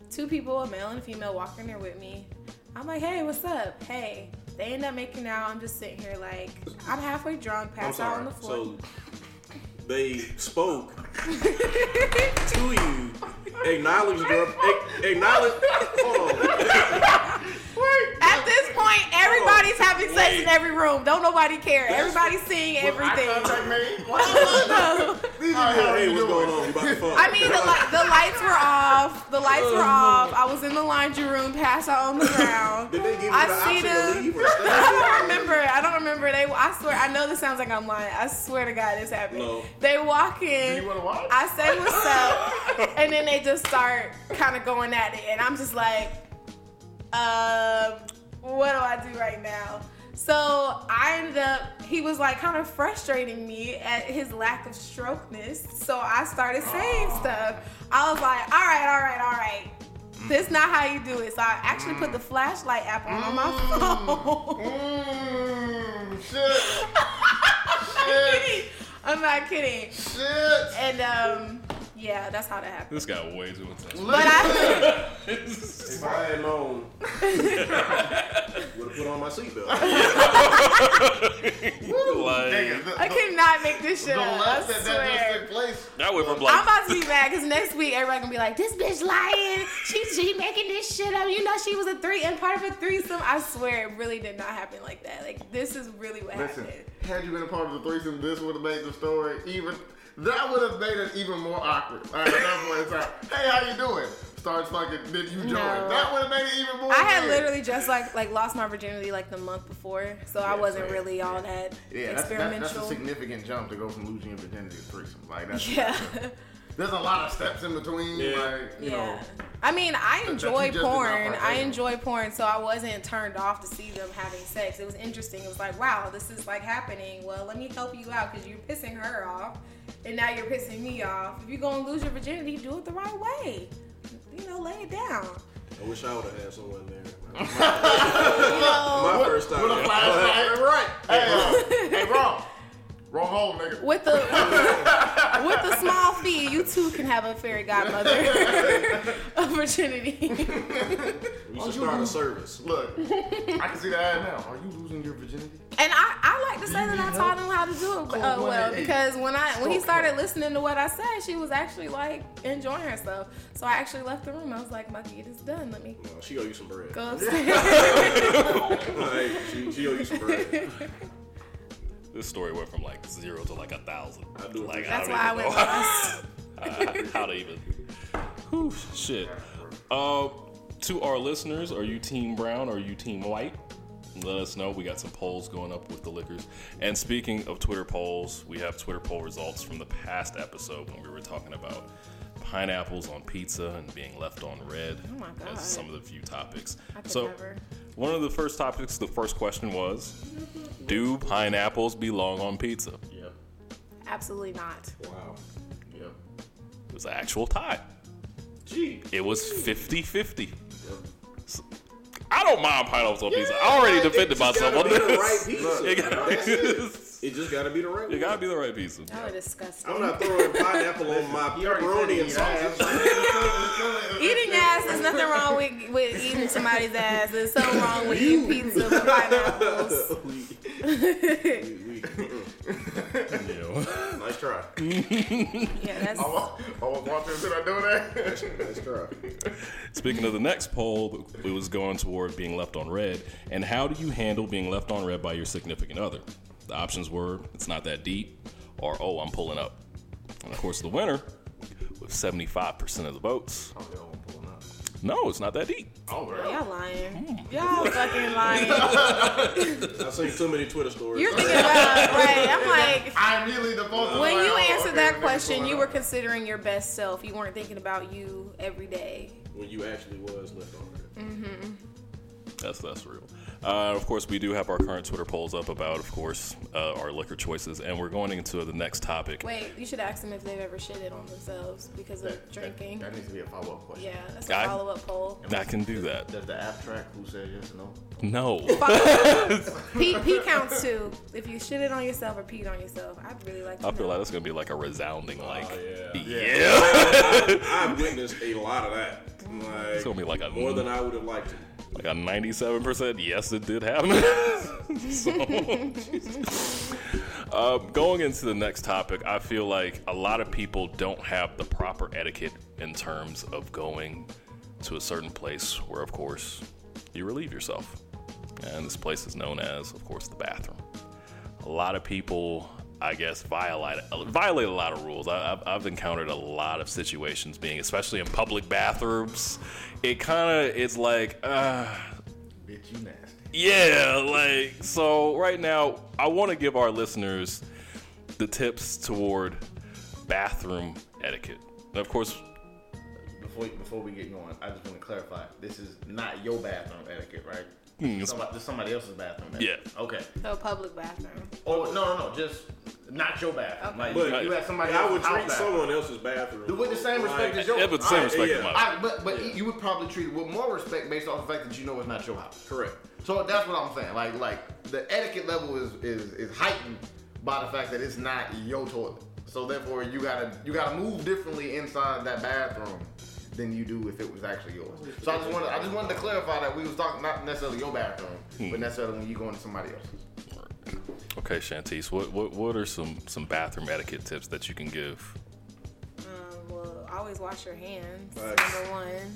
Two people, a male and a female, walk in there with me. I'm like, hey, what's up? Hey. They end up making out. I'm just sitting here like, I'm halfway drunk, passed out on the floor. So they spoke to you, acknowledged your, acknowledged. Hold on. At this point, everybody's having sex in every room. Don't nobody care. Everybody's seeing everything. contact made. What? Hey, hey, what's going on? We about to fuck. I mean, the, li- the lights were off. The lights were off. I was in the laundry room, passed out on the ground. Did they give you I the see option them. to leave or I don't remember. I don't remember. They. I swear. I know this sounds like I'm lying. I swear to God, this happened. No. They walk in. you want to watch? I say what's up, and then they just start kind of going at it, and I'm just like, um, what do I do right now? So I ended up, he was like kind of frustrating me at his lack of strokeness. So I started saying stuff. I was like, all right, all right, all right. This not how you do it. So I actually put the flashlight app on, on my phone. Mmm, shit. I'm kidding. I'm not kidding. Shit. And um, yeah, that's how that happened. This got way too intense. But I, If I had known, would have put on my seatbelt. like, I cannot make this shit the up. I less that that just swear. took place. that went from I'm like, about to be mad because next week everybody gonna be like, "This bitch lying. She she making this shit up. You know she was a three and part of a threesome." I swear it really did not happen like that. Like this is really what Listen, happened. had you been a part of the threesome, this would have made the story even. That would have made it even more awkward. All right, at that point, it's like, hey, how you doing? Starts fucking, then you join. No. That would have made it even more. I had weird. literally just like like lost my virginity like the month before, so I wasn't same. really all that Yeah, that's, that's, that's a significant jump to go from losing your virginity to threesome. Like that's yeah, there's a lot of steps in between. Yeah. Like you yeah. know, I mean, I enjoy just did not porn. I enjoy porn, so I wasn't turned off to see them having sex. It was interesting. It was like, wow, this is like happening. Well, let me help you out because you're pissing her off, and now you're pissing me off. If you're gonna lose your virginity, do it the right way. You know, lay it down. I wish I would have had someone there. You know, My first time. with a flashlight. right. hey, hey, wrong, wrong hole, nigga. with the with the small fee, you too can have a fairy godmother of virginity. We should start a service. Look, I can see the ad now. Are you losing your virginity? And I, I like to say that I taught him how to do it uh, well because when I when he started listening to what I said, she was actually like enjoying herself. So I actually left the room. I was like, "Monkey, it is done. Let me No, she owe you some bread. go upstairs." Like, she, she owe you some bread. This story went from like zero to like a thousand. I do Like, appreciate I That's don't why I went know last. how to even. Whew, shit. Uh, to our listeners, are you Team Brown or are you Team White? Let us know. We got some polls going up with the liquors. And speaking of Twitter polls, we have Twitter poll results from the past episode when we were talking about pineapples on pizza and being left on red Oh my God. as some of the few topics. I could so, never. One of the first topics, the first question was, do pineapples belong on pizza? Yep. Absolutely not. Wow. Yep. It was an actual tie. Gee. It was 50 50. I don't mind pineapples on pizza. I already defended It just myself on the this. right pizza. It gotta, That's it. It just gotta be the right it one. gotta be the right pizza. That was disgusting. I'm not throwing a pineapple on my You already pepperoni and said sausage. Eating ass, there's nothing wrong with, with eating somebody's ass. There's so wrong with eating pizza with pineapples. we, we, we, nice try. Yeah, that's I was I was watching. Did I do that? Nice try. Speaking of the next poll, it was going toward being left on red. And how do you handle being left on red by your significant other? The options were it's not that deep, or oh, I'm pulling up. And of course, the winner, with 75% of the votes, Oh, yo, I'm pulling up. no, it's not that deep. Oh, really? y'all lying. Hmm. Y'all fucking lying. I've seen too many Twitter stories. You're thinking about right. I'm like. I immediately defaulted. When like, you oh, answered okay, that question, you were considering your best self. You weren't thinking about you every day. when you actually was left on red. Mm-hmm. That's that's real. Uh, of course, we do have our current Twitter polls up about, of course, uh, our liquor choices, and we're going into the next topic. Wait, you should ask them if they've ever shitted on themselves because of That- drinking. That, that needs to be a follow up question. Yeah, that's a I- follow up poll. I can do that. Does the app track who said yes or no? No. Pee, pee counts too. If you shitted on yourself or peed on yourself, I'd really like to I feel know. like that's gonna be like a resounding like, yeah. yeah, I've witnessed a lot of that. Like, It's gonna be like a- more than I would have liked to. like a ninety-seven percent. Yes, it did happen. so, uh, going into the next topic, I feel like a lot of people don't have the proper etiquette in terms of going to a certain place where, of course, you relieve yourself. And this place is known as, of course, the bathroom. A lot of people, I guess, violate violate a lot of rules. I, I've, I've encountered a lot of situations being, especially in public bathrooms. It kind of is like, uh, Bitch, you nasty. yeah, like so. Right now, I want to give our listeners the tips toward bathroom etiquette. And of course, Before before we get going, I just want to clarify. This is not your bathroom etiquette, right? Hmm, Somebody, this somebody else's bathroom. Etiquette. Yeah. Okay. So a public bathroom. Oh no no no! Just not your bathroom. Like But you, you at somebody I would treat bathroom. someone else's bathroom With the same respect like, as yours. Yeah, but the same Alright, respect yeah. to mine. I, but but you would probably treat it with more respect based off the fact that you know it's not your house. Correct. So that's what I'm saying. Like like the etiquette level is is is heightened by the fact that it's not your toilet. So therefore you gotta you gotta move differently inside that bathroom than you do if it was actually yours. So I just wanted I just wanted to clarify that we was talking not necessarily your bathroom, but necessarily when you go into somebody else's. Okay, Shantice, what, what what are some some bathroom etiquette tips that you can give? Um, well, always wash your hands. Facts. Number one.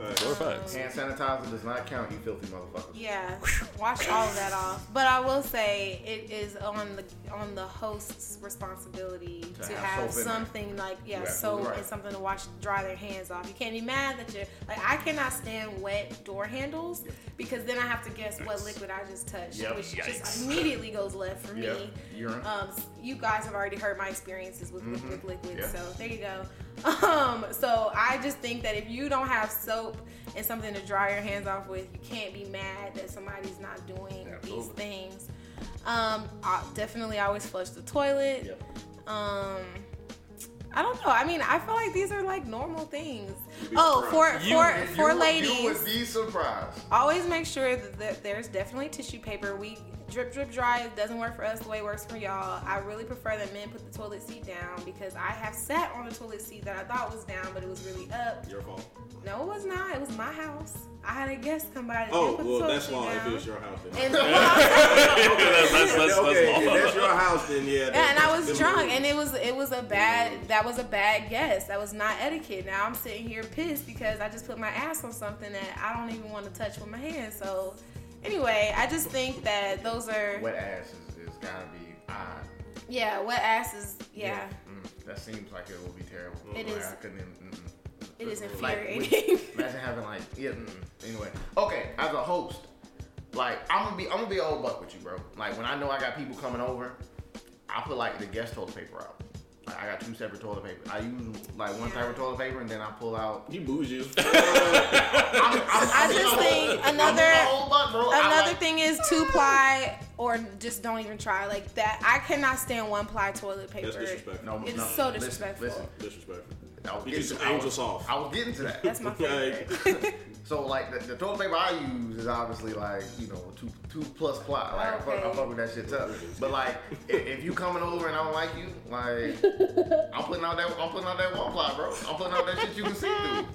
Facts. Or facts? Hand sanitizer does not count, you filthy motherfuckers. Yeah, wash all of that off. But I will say it is on the on the host's responsibility To to, have have, soap in there. something like yeah, You're soap right. and something to wash dry their hands off. You can't be mad that you're like I cannot stand wet door handles because then I have to guess what liquid I just touched, Yep. which Yikes. just immediately goes left for Yep. me. Urine. Um, you guys have already heard my experiences with with liquid, Yeah. so there you go. Um, so I just think that if you don't have soap and something to dry your hands off with, you can't be mad that somebody's not doing these things. Um, I definitely always flush the toilet. Yep. Um, I don't know. I mean, I feel like these are like normal things. Oh, for surprised. for You- for you, ladies, You would be surprised. always make sure that, that there's definitely tissue paper. We drip drip dry. Doesn't work for us the way it works for y'all. I really prefer that men put the toilet seat down because I have sat on a toilet seat that I thought was down, but it was really up. Your fault. No, it was not. It was my house. I had a guest come by and Oh, put the well, toilet that's seat law if down. it's your house. Then. And, that's, that's, that's, okay, that's if law. that's your house, then yeah. yeah, that- and I was drunk, rules. and it was it was a bad that was a bad guess. That was not etiquette. Now I'm sitting here pissed because I just put my ass on something that I don't even want to touch with my hands. So anyway, I just think that those are Wet ass is, is gotta be odd. yeah, wet asses. Yeah, Mm, that seems like it will be terrible. It Like, is. I couldn't even, mm-mm. it is Like, infuriating. Imagine having like yeah. mm-mm. Anyway, okay. As a host, like I'm gonna be I'm gonna be old buck with you, bro. Like when I know I got people coming over, I put like the guest toilet paper out. Like, I got two separate toilet paper. I use like one type of toilet paper, and then I pull out. You bougie as fuck. I'm, I'm, I I'm just think I'm another- a old buck, bro. I Another like- thing is two ply or just don't even try like that. I cannot stand one ply toilet paper. That's disrespectful. No, It's no, so listen, disrespectul. Listen, Disrespectful. I was Get you getting some to- I angel was- soft. I was getting to that. That's my Like- favorite. So like the, the toilet paper I use is obviously like you know two two plus ply. Like I, fuck, I fuck with that shit tough. But like if, if you coming over and I don't like you, like I'm putting out that I'm putting out that one ply, bro. I'm putting out that shit you can see through.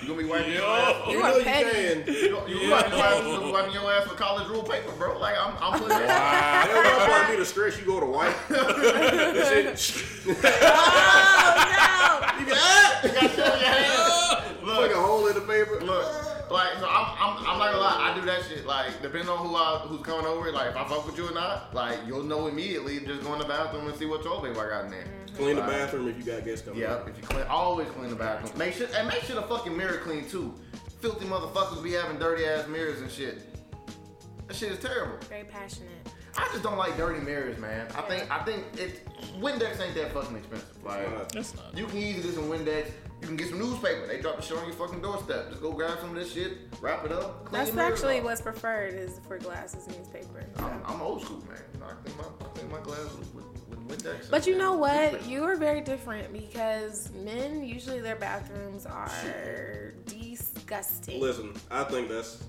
You gonna be wiping your ass. You You are know you petty. can. You, know, you, wiping your ass, you wiping your ass with college rule paper, bro. Like I'm, I'm putting that. That one part of me to stress you go to white. That's it. oh You got you got shit on your hands. Like a hole in the paper. Look, like so I'm, I'm, I'm not gonna lie, I do that shit. Like depending on who I, who's coming over, like if I fuck with you or not, like you'll know immediately. Just go in the bathroom and see what toilet paper I got in there. Clean the bathroom if you got guests coming. Yeah, if you clean, always clean the bathroom. Make sure and make sure the fucking mirror clean too. Filthy motherfuckers be having dirty ass mirrors and shit. That shit is terrible. Very passionate. I just don't like dirty mirrors, man. I think I think it Windex ain't that fucking expensive. Like That's not. you can easily get some Windex. You can get some newspaper. They drop the shit on your fucking doorstep. Just go grab some of this shit, wrap it up. Clean That's actually off. what's preferred is for glasses and newspaper. I'm, I'm old school, man. I think my I clean my glasses with, with Windex. But you know what? You are very different because men usually their bathrooms are disgusting. Listen, I think that's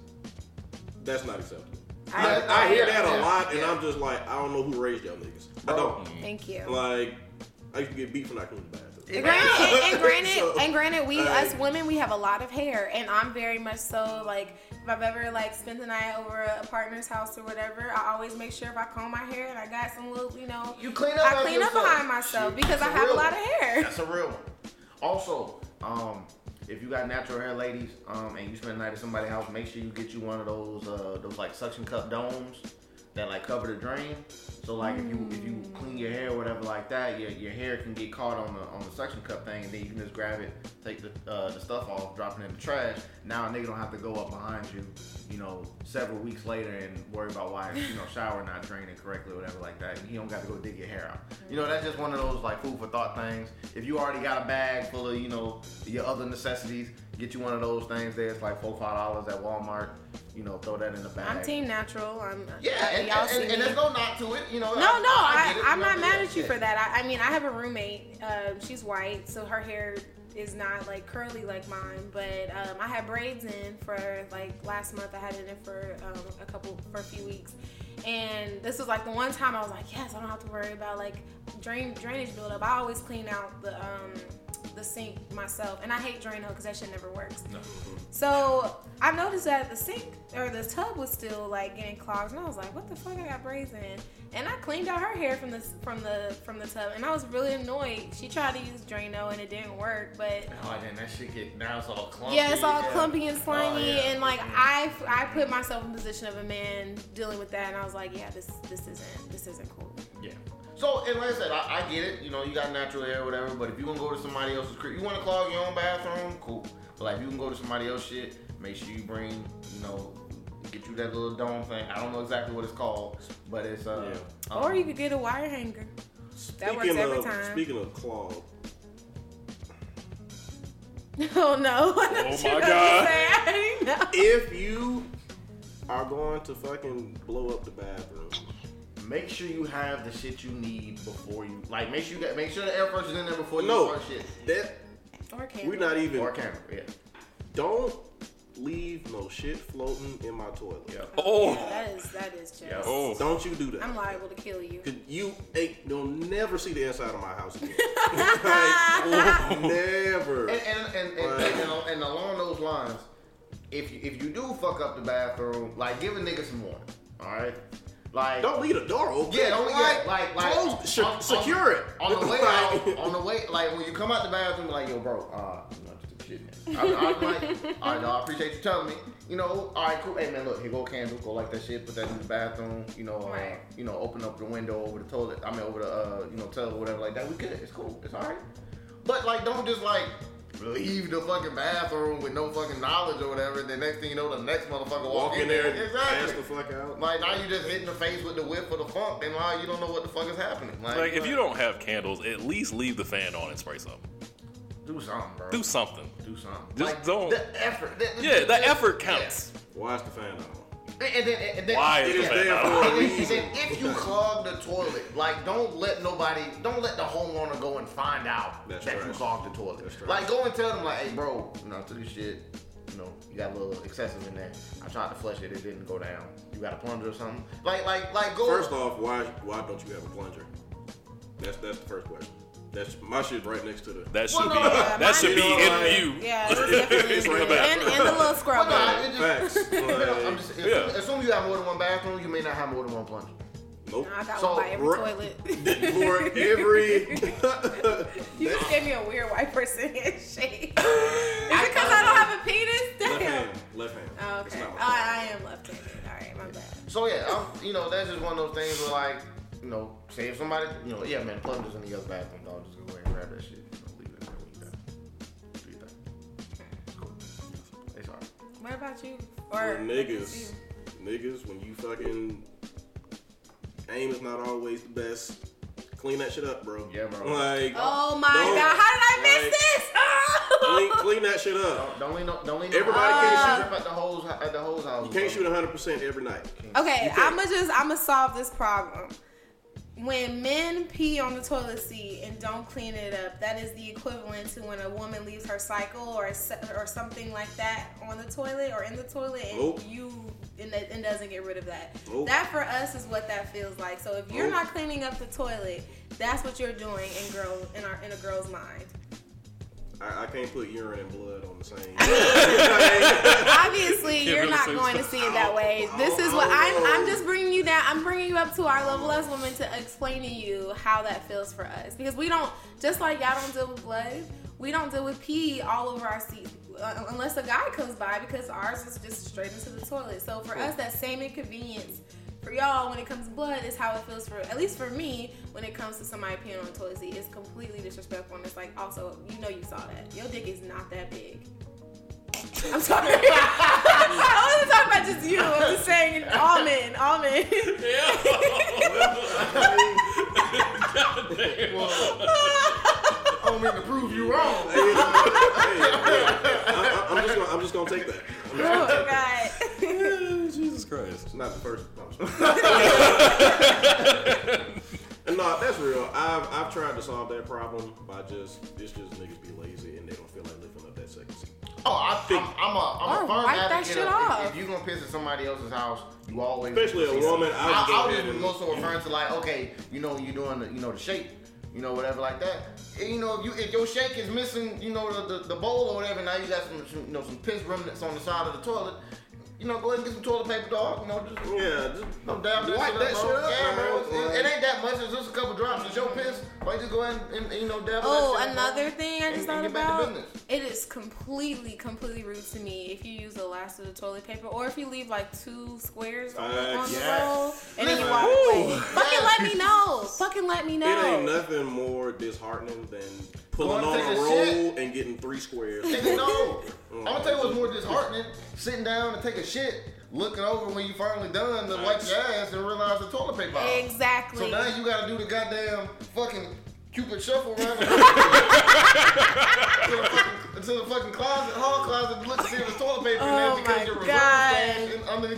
that's not acceptable. I, I, I hear that a lot, and yeah. I'm just like, I don't know who raised y'all niggas. I don't. thank you. Like, I used to get beat for not cleaning the bathroom. And granted, and, and granted, So, and granted, we like- us women we have a lot of hair, and I'm very much so like if I've ever like spent the night over a partner's house or whatever, I always make sure if I comb my hair and I got some little, you know, You clean up. I after clean up yourself. behind myself because I That's a have a real lot of hair. That's a real one. Also, um, if you got natural hair, ladies, um, and you spend the night at somebody's house, make sure you get you one of those, uh, those like suction cup domes that like cover the drain. So like if you if you clean your hair or whatever like that, your, your hair can get caught on the on the suction cup thing, and then you can just grab it, take the uh, the stuff off, drop it in the trash. Now a nigga don't have to go up behind you, you know, several weeks later and worry about why you know shower not draining correctly or whatever like that. And He don't got to go dig your hair out. You know, that's just one of those like food for thought things. If you already got a bag full of you know your other necessities, get you one of those things. There, it's like four five dollars at Walmart. you know, throw that in the bag. I'm team natural. I'm Yeah, and, y'all and, see and, and there's no knock to it, you know. No, I, no, I, I am not mad at you for that. I, I mean, I have a roommate. Um, she's white, so her hair is not like curly like mine. But um, I had braids in for like last month. I had it in for um, a couple for a few weeks, and this was like the one time I was like, yes, I don't have to worry about like drain drainage buildup. I always clean out the um, the sink myself, and I hate Drano because that shit never works. So I noticed that the sink or the tub was still like getting clogged, and I was like, "What the fuck? I got braids in." And I cleaned out her hair from the from the from the tub, and I was really annoyed. She tried to use Drano, and it didn't work. But Oh, then that shit get now it's all clumpy. yeah, it's all yeah. clumpy and oh, slimy, Oh, yeah. and like I I put myself in the position of a man dealing with that, and I was like, "Yeah, this this isn't this isn't cool." Yeah. So, and like I said, I, I get it. You know, you got natural hair, or whatever. But if you gonna go to somebody else's crib, you want to clog your own bathroom, cool. But like, if you can go to somebody else's shit, make sure you bring, you know, get you that little dome thing. I don't know exactly what it's called, but it's uh. um, or you could get a wire hanger. That works Speaking every of time. speaking of clog, Oh no! Oh my God. I didn't know. if you are going to fucking blow up the bathroom, Make sure you have the shit you need before you like. Make sure you got. Make sure the air freshener's in there before you no, start shit. that Or can we're not even. Or camera, yeah. Don't leave no shit floating in my toilet. Yeah. Oh, That is oh. that is just. Yeah. Oh. oh. Don't you do that. I'm liable to kill you. Cause you ain't, you'll never see the inside of my house again. Like, never. And and and, and, Right. and, and, and along those lines, if you, if you do fuck up the bathroom, like give a nigga some warning. All right. Like Don't leave the door open. Yeah, don't yeah, like like close, se- on- on- secure it. on the way out. On the way, like when you come out the bathroom, like yo, bro, uh, you know, just shit, man. I, I'm like, right, no, I appreciate you telling me. You know, all right, cool. Hey man, look, here go candle, go like that shit, put that in the bathroom. You know, uh, you know, open up the window over the toilet. I mean, over the uh, you know, tub or whatever like that. We good. It's cool. It's all right. But like, don't just like leave the fucking bathroom with no fucking knowledge or whatever. And the next thing you know, the next motherfucker walk, Walk in there, Exactly. pass the fuck out. Like now you just hitting the face with the whip for the funk, then now you don't know what the fuck is happening. Like, Like if you don't have candles, at least leave the fan on and spray something. do something, bro. Do something. Do something. Just like, don't- The effort. the- the- Yeah, the- the effort counts. Watch the fan on? Yeah. And then, and then, Why It is is the there for a And and reason. if you clog the toilet, like don't let nobody, don't let the homeowner go and find out That's that you clogged the toilet. That's trash. Like go and tell them like, hey bro, you know, to this shit, you know, you got a little excessive in there. I tried to flush it, it didn't go down. You got a plunger or something? Like, like, like go. First off, why why don't you have a plunger? That's that's the first question. That's my shit right next to the. That should Well, be yeah, that should be in view. Yeah, it's definitely It's right and, back. and the little Well, no, it just- Facts. You know, I'm Like, just, as, Yeah. soon, as soon as you have more than one bathroom, you may not have more than one plunger. nope. I got So, one by every right- toilet. For every. you just gave me a weird white person handshake. Is it because I don't have a penis? left hand. Left hand. Oh, okay. not Oh. I am left-handed. All right, my bad. So yeah, I'm, you know, that's just one of those things where like, you know, say if somebody, you know, yeah, man, the plunger's in the other bathroom, dog, just go ahead and grab that shit. You know, leave it in there when you done. Do your thing. It's cool. It's alright. What about you? For Or niggas, niggas, when you fucking aim is not always the best. Clean that shit up, bro. Yeah, bro. Like, Oh my God! How did I miss like, this? Clean, clean that shit up. Don't, don't leave don't leave Everybody no, can't shoot at the hose at the hose house. You can't shoot 100% every night. Okay, I'ma just I'ma solve this problem. When men pee on the toilet seat and don't clean it up, that is the equivalent to when a woman leaves her cycle or or something like that on the toilet or in the toilet, and Nope. you and, and doesn't get rid of that. Nope. That for us is what that feels like. So if you're Nope. not cleaning up the toilet, that's what you're doing in girl in our in a girl's mind. I, I can't put urine and blood on the same. Obviously, Can't you're not say going to see it that way. This is what I'm. I'm just bringing you down. I'm bringing you up to our level as women to explain to you how that feels for us because we don't. Just like y'all don't deal with blood, we don't deal with pee all over our seat uh, unless a guy comes by because ours is just straight into the toilet. So for us, that same inconvenience. For y'all, when it comes to blood, is how it feels for at least for me when it comes to somebody peeing on the toilet seat. It's completely disrespectful, and it's like also you know you saw that your dick is not that big. I'm sorry. I wasn't talking about just you. I'm just saying all men, all men. I don't mean to prove you wrong. Hey, hey, hey, I, am just gonna, I'm just gonna take that. I'm oh God. Christ. It's not the first. No, And no, that's real. I've I've tried to solve that problem by just it's just niggas be lazy and they don't feel like lifting up that second seat. Oh, I, I'm, I'm a, I'm Or a firm wipe that advocate shit of off. if, if you're gonna piss at somebody else's house, you always Especially a woman, I would I, go I would ahead just and- so referring to like, okay, you know, you're doing the, you know, the shake, you know, whatever like that. And, you know, if you if your shake is missing, you know, the, the, the bowl or whatever, now you got some, some you know some piss remnants on the side of the toilet. You know, go ahead and get some toilet paper, dog. You know, just Yeah, just no dab that wipe shit that up, shit bro. up, Yeah, bro. bro. It, it ain't that much. It's just a couple drops. It's your piss. Why you just go ahead and, and, you know dab Oh, that shit up, another thing I just And- thought and get back to about. It is completely, completely rude to me if you use the last of the toilet paper, or if you leave like two squares uh, on, the- on the roll, and then you Listen. walk Woo. away. Fucking let me know. Fucking let me know. It ain't nothing more disheartening than pulling Going on a roll shit. and getting three squares. Nigga, no. I'm gonna tell you what's more disheartening: sitting down and take a shit, looking over when you finally done to wipe your ass and realize the toilet paper. out. Exactly. So now you gotta do the goddamn fucking Cupid shuffle around the, to the fucking, to the fucking closet, hall closet, to look to see if there's toilet paper in there Oh because my your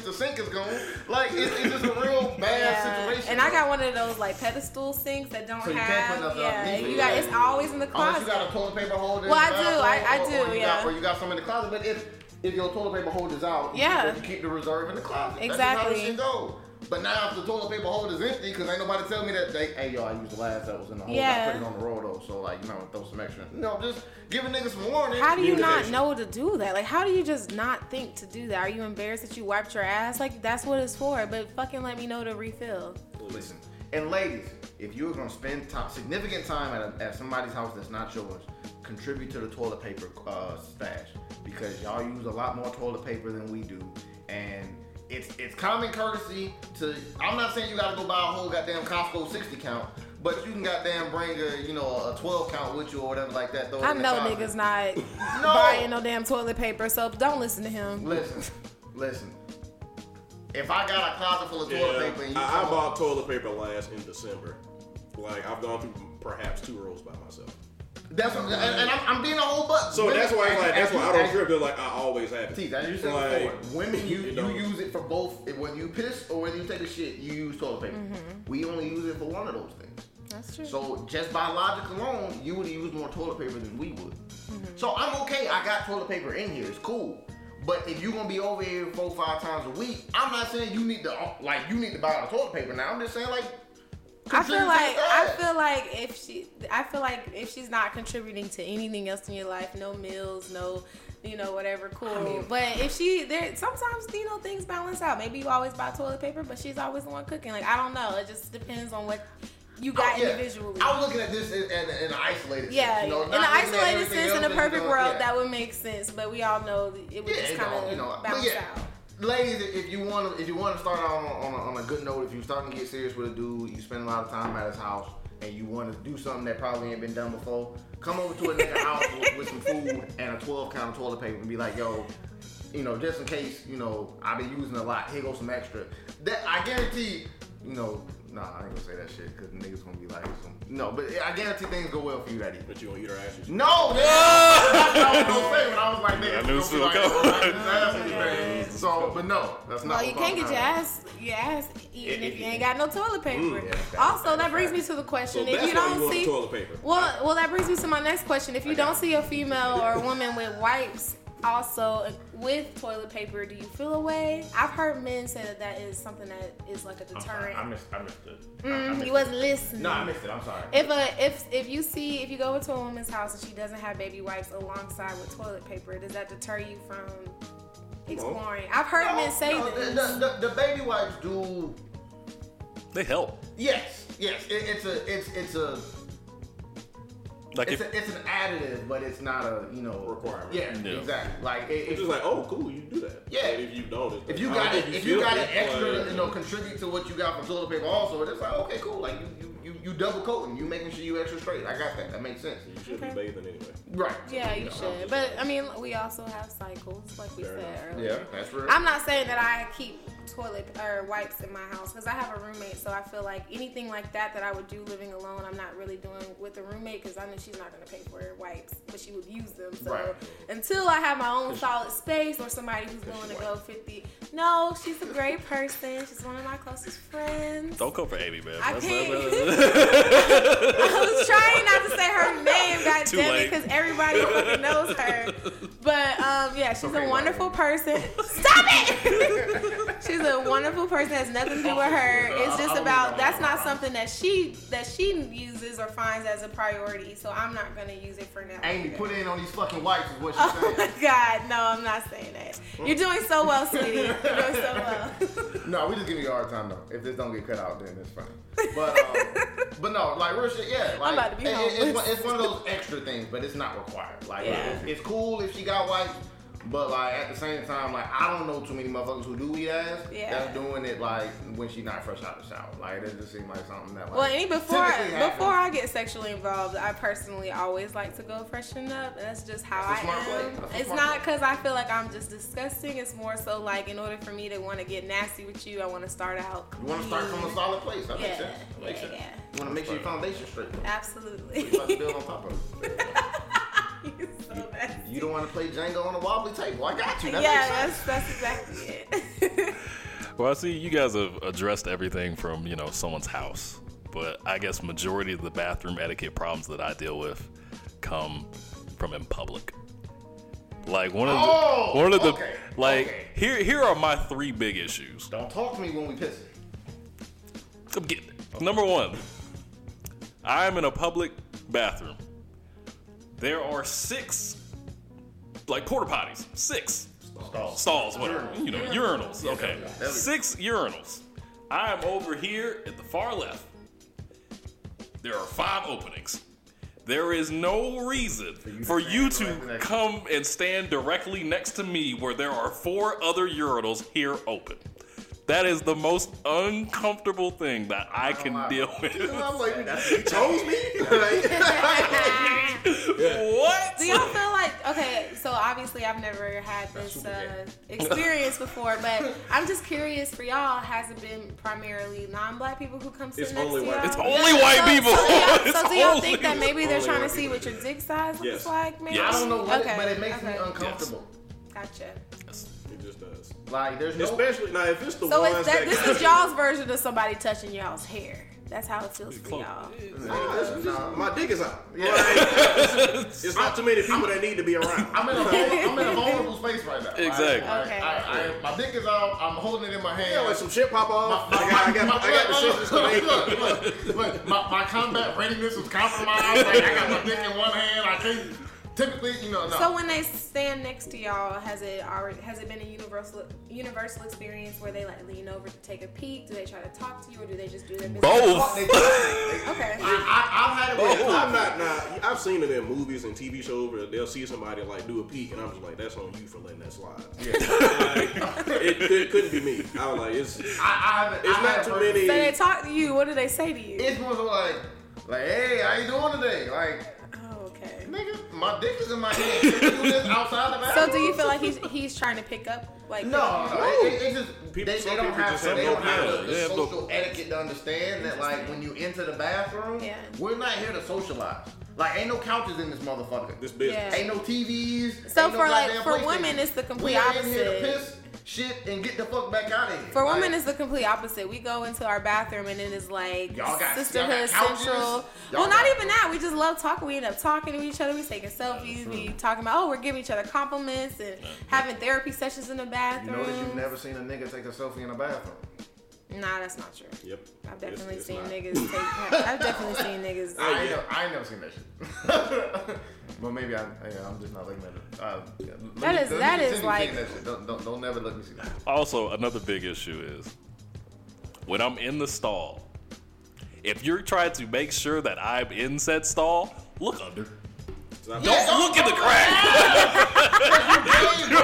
reserve God. stash in- underneath the sink is gone. Like it, it's just a real bad Yeah. situation. And I got one of those like pedestal sinks that don't So you have. can't put nothing yeah, you got it's always in the Unless closet. you got a toilet paper holder. Well, I do. I- I or- do, Or you, yeah. got, or you got some in the closet. But if if your toilet paper holder is out, Yeah. keep, you keep the reserve in the closet. Exactly. That's how this shit go. But now if the toilet paper holder is empty, because ain't nobody tell me that they, hey yo, I used the last that was in the holder. I put it on the roll though, so like you know, throw some extra. You know, just give a nigga some warning. How do you not know to do that? Like, how do you just not think to do that? Are you embarrassed that you wiped your ass? Like, that's what it's for. But fucking let me know to refill. Listen, and ladies, if you're gonna spend time, significant time at, a, at somebody's house that's not yours, contribute to the toilet paper uh, stash because y'all use a lot more toilet paper than we do, and it's it's common courtesy to. I'm not saying you gotta go buy a whole goddamn Costco 60 count, but you can goddamn bring a you know a 12 count with you or whatever like that. Throw it I know niggas not No. buying no damn toilet paper, so don't listen to him. Listen, listen. If I got a closet full of toilet Yeah, paper and you I, I bought toilet paper last in December. Like I've gone through perhaps two rolls by myself. That's what, and, and I'm, I'm being a whole butt. So Women- that's why, as- like, that's why I don't as- trip. They're like I always have Teeth, it. as you said Like, before, women you you you use it for both. When you piss or when you take a shit, you use toilet paper. Mm-hmm. We only use it for one of those things. That's true. So just by logic alone, you would use more toilet paper than we would. Mm-hmm. So I'm okay. I got toilet paper in here. It's cool. But if you're gonna be over here four five times a week, I'm not saying you need to like you need to buy the toilet paper now. I'm just saying like. I feel like I feel like if she I feel like if she's not contributing to anything else in your life, no meals, no you know whatever, cool. but if she there sometimes you know things balance out. Maybe you always buy toilet paper, but she's always the one cooking. Like I don't know. It just depends on what you got Oh, yeah. individually. I was looking at this in, in, in an isolated yeah, sense. You know, in an isolated sense, in a perfect world, Yeah. that would make sense. But we all know that it would Yeah, just kind of you know, bounce yeah. out. Ladies, if you want to, if you want to start out on, on, a, on a good note, if you're starting to get serious with a dude, you spend a lot of time at his house, and you want to do something that probably ain't been done before, come over to a nigga house with, with some food and a 12 count of toilet paper, and be like, yo, you know, just in case, you know, I've been using a lot. Here goes some extra. That I guarantee, you know. Nah, I ain't gonna say that shit because niggas gonna be like, some, no, but I guarantee things go well for you that evening. But you gonna eat her ass? No, man. That's what I was gonna say, but I was like, nigga, I knew this was like, come. this ass is bad. So, but no, that's not. Well, you what can't I'm get your ass your ass eaten If- if you if- ain't got no toilet paper. Mm, yeah, that- also, that's that brings fact. me to the question: that's if you don't you see, toilet paper. well, well, that brings me to my next question. If you don't see a female or a woman with wipes, also with toilet paper, do you feel away? I've heard men say that that is something that is like a about. I'm sorry, deterrent. I missed. I missed it. I- I Mm, missed you wasn't listening. No, I missed it. I'm sorry. If a if if you see if you go into a woman's house and she doesn't have baby wipes alongside with toilet paper, does that deter you from exploring? I've heard No, men say no, this. the, the, the baby wipes do. They help. Yes, yes. It, it's a, it's, it's a, Like it's, if a, it's an additive, but it's not a, you know, Requirement. Yeah, Yeah. exactly. Like it, It's it's just like, oh, cool, you do that. Yeah. But if you don't, it's If you got it, think if you got it, an extra, like, you know, contribute to what you got from toilet paper also, it's like, okay, cool. Like you, you, you, you double coating, you making sure you extra straight. I got that. That makes sense. You should Okay. be bathing anyway. Right. Yeah, you know, should. But I mean, we also have cycles, like we Fair said enough. earlier. Yeah, that's real. I'm not saying that I keep toilet or wipes in my house because I have a roommate. So I feel like anything like that that I would do living alone, I'm not really doing with a roommate because I know she's not gonna pay for her wipes, but she would use them. So Right. until I have my own solid space or somebody who's willing to go 50, no, she's a great person. She's one of my closest friends. Don't come for Amy, man. I That's- can't. I was trying not to say her name, god Too damn it, because everybody fucking knows her. But um, yeah, she's Okay, a wonderful person. Stop it! She's a wonderful person. Has nothing to do with her. It's just about that's not something that she that she uses or finds as a priority. So I'm not gonna use it for now. Amy, put in on these fucking wipes is what she's Oh my saying. god, no, I'm not saying that. You're doing so well, sweetie. You're doing so well. No, we just giving you a hard time though. If this don't get cut out, then it's fine. But um, but no, like real shit, yeah. Like, about to be it- it- it's, one- it's one of those extra things, but it's not required. Like Yeah. it's, it's cool if she got wipes, but like at the same time, like I don't know too many motherfuckers who do eat ass Yeah. that's doing it like when she not fresh out the shower. Like it just seems like something that like Well, any before I, before I get sexually involved, I personally always like to go freshen up, and that's just how That's a I smart play. am. That's It's smart not because I feel like I'm just disgusting. It's more so like in order for me to want to get nasty with you, I want to start out. You want to start from a solid place. That Yeah, makes sense. That makes yeah, sense. yeah. You want to make sure your foundation straight. Absolutely. You about to build on top of it. You're so nasty. You don't want to play Jenga on a wobbly table. I got you. That yeah, that's that's exactly it. Well, I see you guys have addressed everything from you know someone's house, but I guess majority of the bathroom etiquette problems that I deal with come from in public. Like one of the Oh, one of the okay, like okay. here here are my three big issues. Don't talk to me when we piss. I'm getting it. Number one, I'm in a public bathroom. There are six like porta potties, six Stalls. stalls, whatever, you know, urinals. Okay, we go. six urinals. I am over here at the far left. There are five openings. There is no reason for you stand to right next- come and stand directly next to me where there are four other urinals here open. That is the most uncomfortable thing that I can lie. deal with. I'm like, You chose me? What? Do y'all feel like okay? So obviously, I've never had this uh, experience before, but I'm just curious for y'all. Has it been primarily non-black people who come sit It's next only to white y'all? It's only white so, people. So do y'all, so do y'all think that maybe they're trying to see what your dick size looks Yes. like? Maybe. Yes. I don't know what, Okay, but it makes me okay. uncomfortable. Gotcha. It just does. Like, there's no. Especially now, if it's the So ones it's that, that this is y'all's version of somebody touching y'all's hair. That's how it feels for y'all. Nah, it's Nah. my dick is out. Yeah. Like, it's not too many people that need to be around. I'm in a vul- I'm in a vulnerable space right now. Exactly. like, Okay. I, I, my dick is out. I'm holding it in my hand. Yeah, like some shit pop off. my, I got, I got, my- I got the look, scissors look, look, look, look, look, my, my combat readiness was compromised. Like, I got my dick in one hand. I can't. Typically, you know, no. So when they stand next to y'all, has it already has it been a universal universal experience where they like lean over to take a peek? Do they try to talk to you, or do they just do their business? Both. Okay. I, I, I've had it where I'm not. Nah, I've seen it in movies and TV shows where they'll see somebody like do a peek, and I'm just like, "That's on you for letting that slide." Like, it, could, couldn't be me. I was like, "It's I, I haven't. it's I not too many." So they talk to you. What do they say to you? It's more like, like, hey, how you doing today? Like, okay. nigga, my dick is in my hand. Can you do this outside the So do you feel like he's he's trying to pick up like? No, no, no. It, it, it just People- they, they don't people have just to, have they don't have the, the Yeah, but- social etiquette to understand that like when you enter the bathroom, Yeah. we're not here to socialize. Like ain't no couches in this motherfucker. This business. Yeah. Ain't no TVs. So ain't no for, like, for women, it's the complete we are in here to opposite. piss, shit, and get the fuck back out of here. For Like, women, it's the complete opposite. We go into our bathroom and it is like Y'all got- sisterhood y'all got central. Y'all well, not even that. We just love talking. We end up talking to each other. We taking selfies. We talking about oh, we're giving each other compliments and having therapy sessions in the bathroom. you notice you've never seen a nigga take a selfie in a bathroom. Nah, that's not true. Yep. I've definitely It's- it's seen not. niggas take. I've definitely seen niggas. I ain't, never, I ain't never seen that shit. but maybe I, yeah, I'm just not looking at it. Uh, yeah, that me, is that is like- that shit. Don't, don't, don't never let me see that. Also, another big issue is when I'm in the stall, if you're trying to make sure that I'm in said stall, look under. It's not- Don't look in the crack. Hey, bro,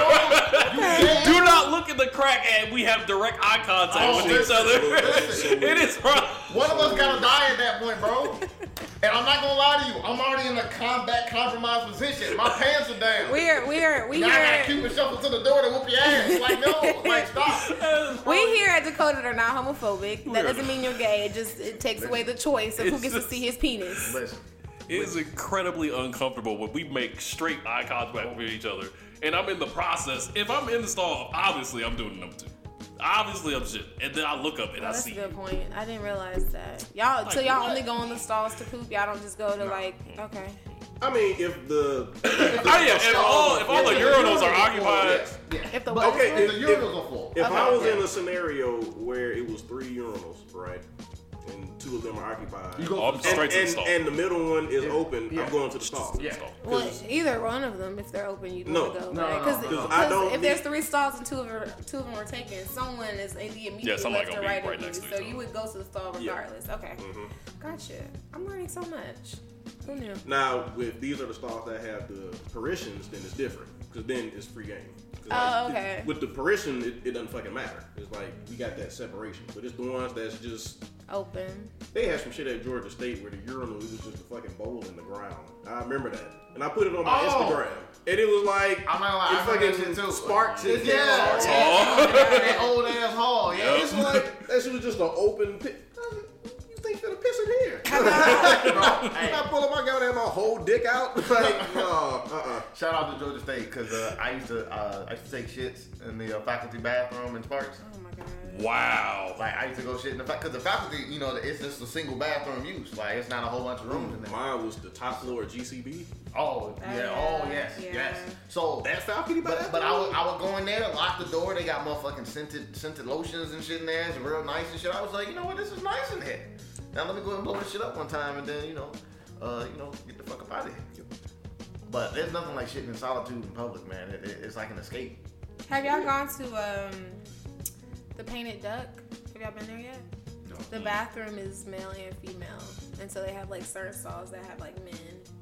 Okay. Do not look in the crack and we have direct eye contact Oh, with listen, each other. listen. it is rough. One of us gotta die at that point, bro. And I'm not gonna lie to you, I'm already in a combat compromised position. My pants are down. We're we're we now I gotta here Cupid shuffle to the door to whoop your ass. Like no, like stop. we here at Dakota are not homophobic. That doesn't mean you're gay. It just it takes away the choice of who gets to see his penis. Listen, It is incredibly uncomfortable when we make straight eye contact with each other. And I'm in the process. If I'm in the stall, obviously I'm doing number two. Obviously I'm shit. And then I look up and Oh, I that's a see good point. I didn't realize that. Y'all, so y'all what? only go in the stalls to poop. Y'all don't just go to like, okay. I mean, if the Oh yeah, if all if all the urinals are occupied, Yes, yeah. If the Okay, if the if- urinals are full. if Okay. I was in a scenario where it was three urinals, right, and two of them are occupied, You go Oh, for straight and, to the stall. and the middle one is open, Yeah. I'm going to the stall. Yeah. well, 'Cause- either one of them, if they're open, you'd No. want to go. No, right? no, Because no, no. 'Cause I don't if there's three stalls and two of them, two of them are taken, someone is in the immediate Yeah, left or right, right of you. to So you would go to the stall Yeah. regardless. Okay, Mhm. gotcha. I'm learning so much. Who knew? Now, with these are the stalls that have the partitions, then it's different because then it's free game. 'Cause, Oh, like, okay. With the partition, it, it doesn't fucking matter. It's like we got that separation, but it's the ones that's just Open. They had some shit at Georgia State where the urinal was just a fucking bowl in the ground. I remember that, and I put it on my Oh. Instagram, and it was like I'm not gonna lie, it I remember fucking shit too. sparks and Yeah, yeah. yeah. that old ass hall. Yeah, It's like that shit was just an open pit. I was like, You think finna piss in here? bro. I'm Hey, not pulling my goddamn my whole dick out. Like no, uh, uh shout out to Georgia State because uh, I used to uh, I used to take shits in the uh, faculty bathroom in Sparks. Oh my god. Wow. Like I used to go shit in the fact because the faculty, you know, it's just a single bathroom use. Like it's not a whole bunch of rooms in there. Mine was the top floor of GCB. Oh yeah, yeah, oh yes, yeah. yes. So That faculty But, bathroom. but I would, I would go in there, lock the door. They got motherfucking scented scented lotions and shit in there. It's real nice and shit. I was like, you know what, this is nice in here. Now let me go and blow this shit up one time and then you know, uh, you know, get the fuck up out of here. But there's nothing like shitting in solitude in public, man. It, it- it's like an escape. Have y'all gone to um the Painted Duck? Have y'all been there yet? The bathroom is male and female, and so they have like certain stalls that have like men,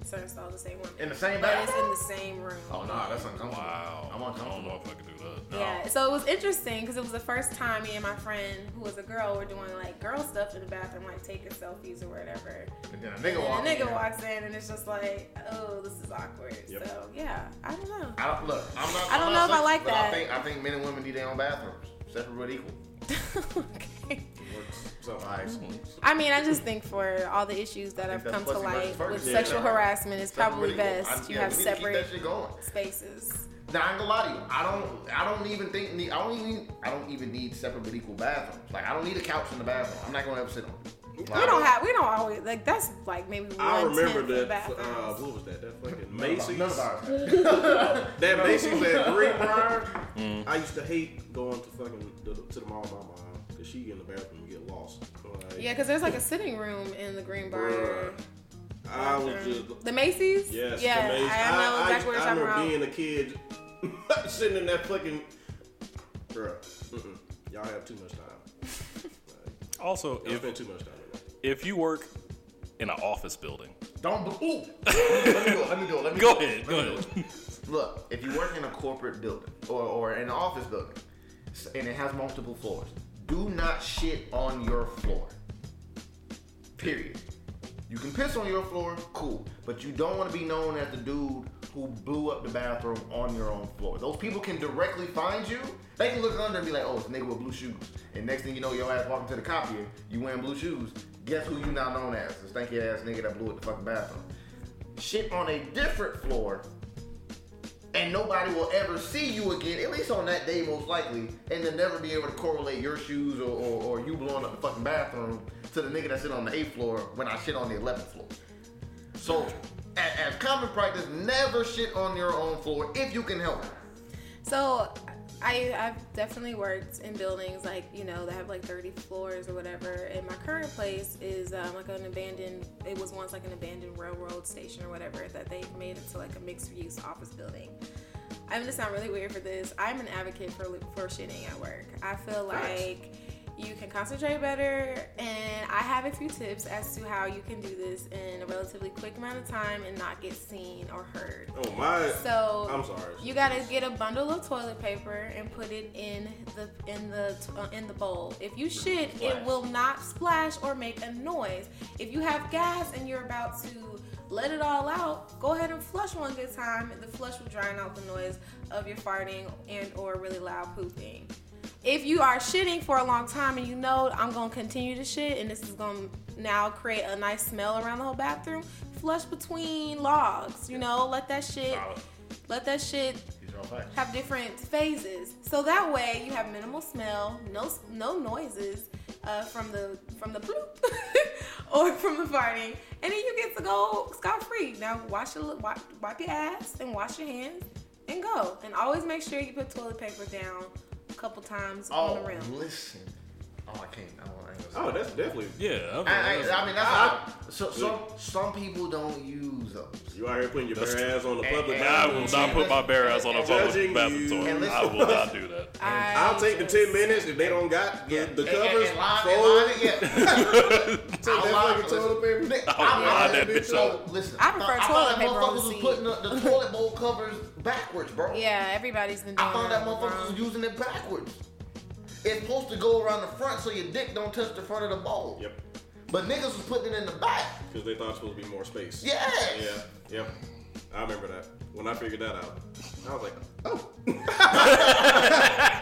certain stalls that say women. In the same but it's in the same room. Oh no, that's uncomfortable. Wow. I'm I don't uncomfortable. know if I could do that. Yeah, so it was interesting because it was the first time me and my friend, who was a girl, were doing like girl stuff in the bathroom, like taking selfies or whatever. And then a And nigga then walks a nigga in. walks in, and it's just like, oh, this is awkward. Yep. So yeah, I don't know. I don't look. I'm not. I don't I'm know not if I sexist, like but that. I think I think men and women need their own bathrooms, separate but equal. okay. Works so Nice. Mm. I mean, I just think for all the issues that have come to light with Yeah. sexual harassment, it's probably best I- you yeah, have we need to keep separate spaces. Now I ain't gonna lie to you. I don't. I don't even think. Need, I don't even. I don't even need separate but equal bathrooms. Like I don't need a couch in the bathroom. I'm not gonna ever sit on it. Like, We don't have. We don't always like. That's like maybe one I remember tenth that. bathrooms. Uh, what was that? That fucking Macy's. None of That Macy's at Greenbriar. Mm. I used to hate going to fucking the, to the mall with my mom because she get in the bathroom and get lost. Like, yeah, because there's like a sitting room in the Greenbriar. I was just The Macy's. yes. Yeah, the Macy's. I know I, exactly what I, you're I talking remember about. being a kid sitting in that fucking. Bruh, mm-mm. y'all have too much time. Also, y'all if spend too much time. In there. if you work in an office building, Don't. Ooh. let me go. Let me go. Let me go go. ahead, go Let me ahead. Look, if you work in a corporate building or, or an office building and it has multiple floors, do not shit on your floor. Period. You can piss on your floor, cool, but you don't want to be known as the dude who blew up the bathroom on your own floor. Those people can directly find you. They can look under and be like, "Oh, it's nigga with blue shoes." And next thing you know, your ass walking to the copier, you wearing blue shoes. Guess who you now known as? The stanky ass nigga that blew up the fucking bathroom. Shit on a different floor and nobody will ever see you again, at least on that day, most likely, and they'll never be able to correlate your shoes or, or, or you blowing up the fucking bathroom to the nigga that sit on the eighth floor when I shit on the eleventh floor. So, as, common practice, never shit on your own floor if you can help it. So I I've definitely worked in buildings like you know that have like 30 floors or whatever. And my current place is um, like an abandoned. It was once like an abandoned railroad station or whatever that they made into like a mixed use office building. I'm gonna sound really weird for this. I'm an advocate for for shitting at work. I feel like you can concentrate better. And I have a few tips as to how you can do this in a relatively quick amount of time and not get seen or heard. Oh my! So I'm sorry. You gotta get a bundle of toilet paper and put it in the in the uh, in the bowl. If you shit, it will not splash or make a noise. If you have gas and you're about to let it all out, go ahead and flush one good time. The flush will drown out the noise of your farting and or really loud pooping. If you are shitting for a long time and you know I'm gonna continue to shit and this is gonna now create a nice smell around the whole bathroom, flush between logs. You know, let that shit, let that shit These are all facts. have different phases. So that way you have minimal smell, no no noises uh, from the from the bloop or from the farting, and then you get to go scot free. Now wash your wipe, wipe your ass and wash your hands and go. And always make sure you put toilet paper down couple times on Oh, the rim. listen. Oh, I can't. I don't, I ain't gonna say Oh, that's definitely. Yeah. okay, I, I, that's- I mean, that's how, so, some some people don't use those. You out here putting your bare ass on the And- public and- I will not put my bare ass on a public bathroom you. toilet. And listen- I will not do that. I I'll take the ten minutes if they don't got the, the And- covers. And, and line, fold, and line it, yeah. take that I'll lie, fucking toilet paper. listen. I'll line I- that bitch so, up. Listen, I prefer found toilet that paper on motherfuckers the was seat. putting the, the toilet bowl covers backwards, bro. Yeah, everybody's been doing I found that that. motherfuckers was using it backwards. It's supposed to go around the front so your dick don't touch the front of the bowl. Yep, But niggas was putting it in the back. because they thought it was supposed to be more space. Yes. Yeah. Yep. I remember that. When I figured that out, I was like, oh. oh.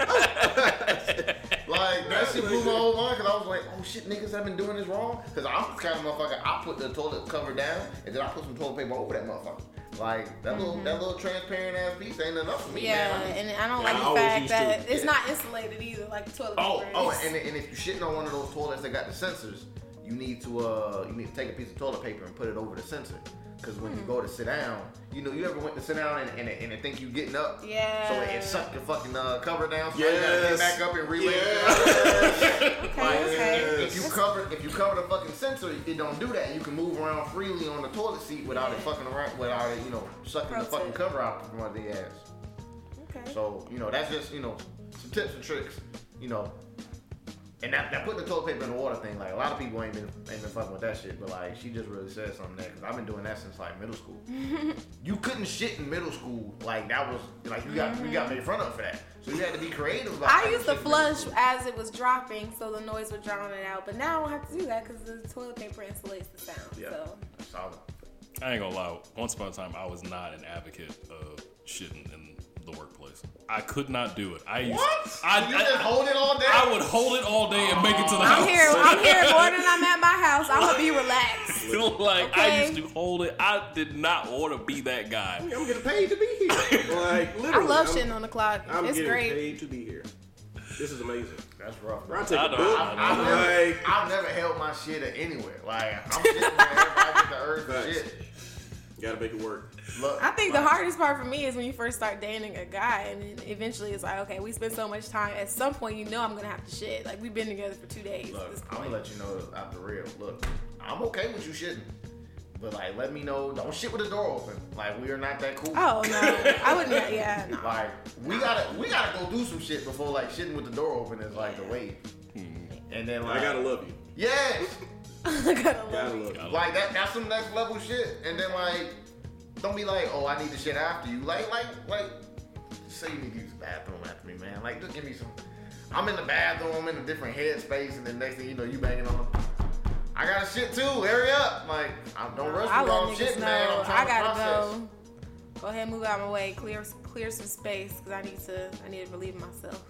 oh. Like that shit blew my whole mind because I was like, oh shit, niggas have been doing this wrong. Because I'm the kind of motherfucker. I put the toilet cover down and then I put some toilet paper over that motherfucker. Like that little that little transparent ass piece ain't enough for me, Yeah, man. I need- and I don't Yeah, like I the always fact that to. it's not insulated either, like the toilet Oh, paper. oh, is. and, and if you're shitting on one of those toilets that got the sensors, you need to uh you need to take a piece of toilet paper and put it over the sensor. Because when you go to sit down, you know, you ever went to sit down and, and, and think you getting up? Yeah. So it, it sucked your fucking uh, cover down. So you gotta get back up and relay. Yes. okay, Like, okay. If you cover if you cover the fucking sensor, it don't do that. You can move around freely on the toilet seat without it fucking around, without it, you know, sucking the fucking tip. cover out from under the ass. Okay. So you know, that's just you know some tips and tricks. You know, and that, that putting the toilet paper in the water thing, like a lot of people ain't been ain't been fucking with that shit. But like, she just really said something there because I've been doing that since like middle school. you couldn't shit in middle school. Like that was like you got you got made fun of for that. So you had to be creative. About it. I used to shit in middle flush as it was dropping, so the noise would drown it out. But now I don't have to do that because the toilet paper insulates the sound. Yeah, So solid. I ain't gonna lie. Once upon a time, I was not an advocate of shitting in the workplace. I could not do it. I used, What? I, you just I, hold it all day. I would hold it all day and make it to the house. I'm here. I'm here more than I'm at my house. I'm gonna be relaxed. like I used to hold it. I did not want to be that guy. I'm getting paid to be here. Like I literally. love I'm, shitting on the clock. It's great. I'm it's getting great. paid to be here. This is amazing. That's rough. Bro, I man. take I a know, book. I know. I've never, Like, I've never held my shit anywhere. Like I'm sitting there, everybody get the urge for shit. Gotta make it work. Look, I think the hardest part for me is when you first start dating a guy, and then eventually it's like, okay, we spend so much time. At some point, you know I'm gonna have to shit. Like we've been together for two days Look, I'm gonna let you know out the real. Look, I'm okay with you shitting, but like, let me know. Don't shit with the door open. Like, we are not that cool. Oh no, I wouldn't. Yeah, no. Like, we gotta, we gotta go do some shit before like shitting with the door open is like the wave. Hmm. And then like, I gotta love you. yes, I gotta love Gotta you. love you. like that. That's some next level shit. And then like, don't be like, oh, I need the shit after you. Like, like, like, say you need to use the bathroom after me, man. Like, just give me some. I'm in the bathroom, I'm in a different headspace, and then next thing you know, you banging on. I got a shit too. Hurry up! Like, I don't rush I me let while I'm shit, know man. I'm I gotta to process. go. Go ahead, move out of my way. Clear, clear some space because I need to. I need to relieve myself.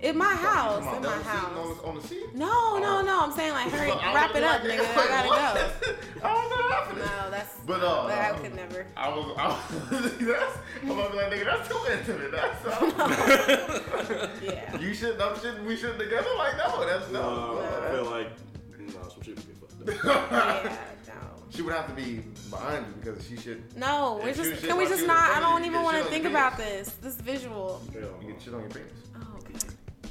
In my house. In my house. On the, on the seat? No, no, no. I'm saying like, hurry, wrap it like, up, nigga. I gotta go. I don't know what happened. No, that's. But, uh, I could never. I was, I was that's, I'm gonna be like, nigga, that's too intimate. That's Yeah. you should, I'm shitting, we shouldn't together. Like, no, that's no. No, I feel like no, some shit would get fucked up. Yeah. She would have to be behind you because she should. No, we're just. Can we just not? I don't even want to think about this. This visual. You get shit on your penis.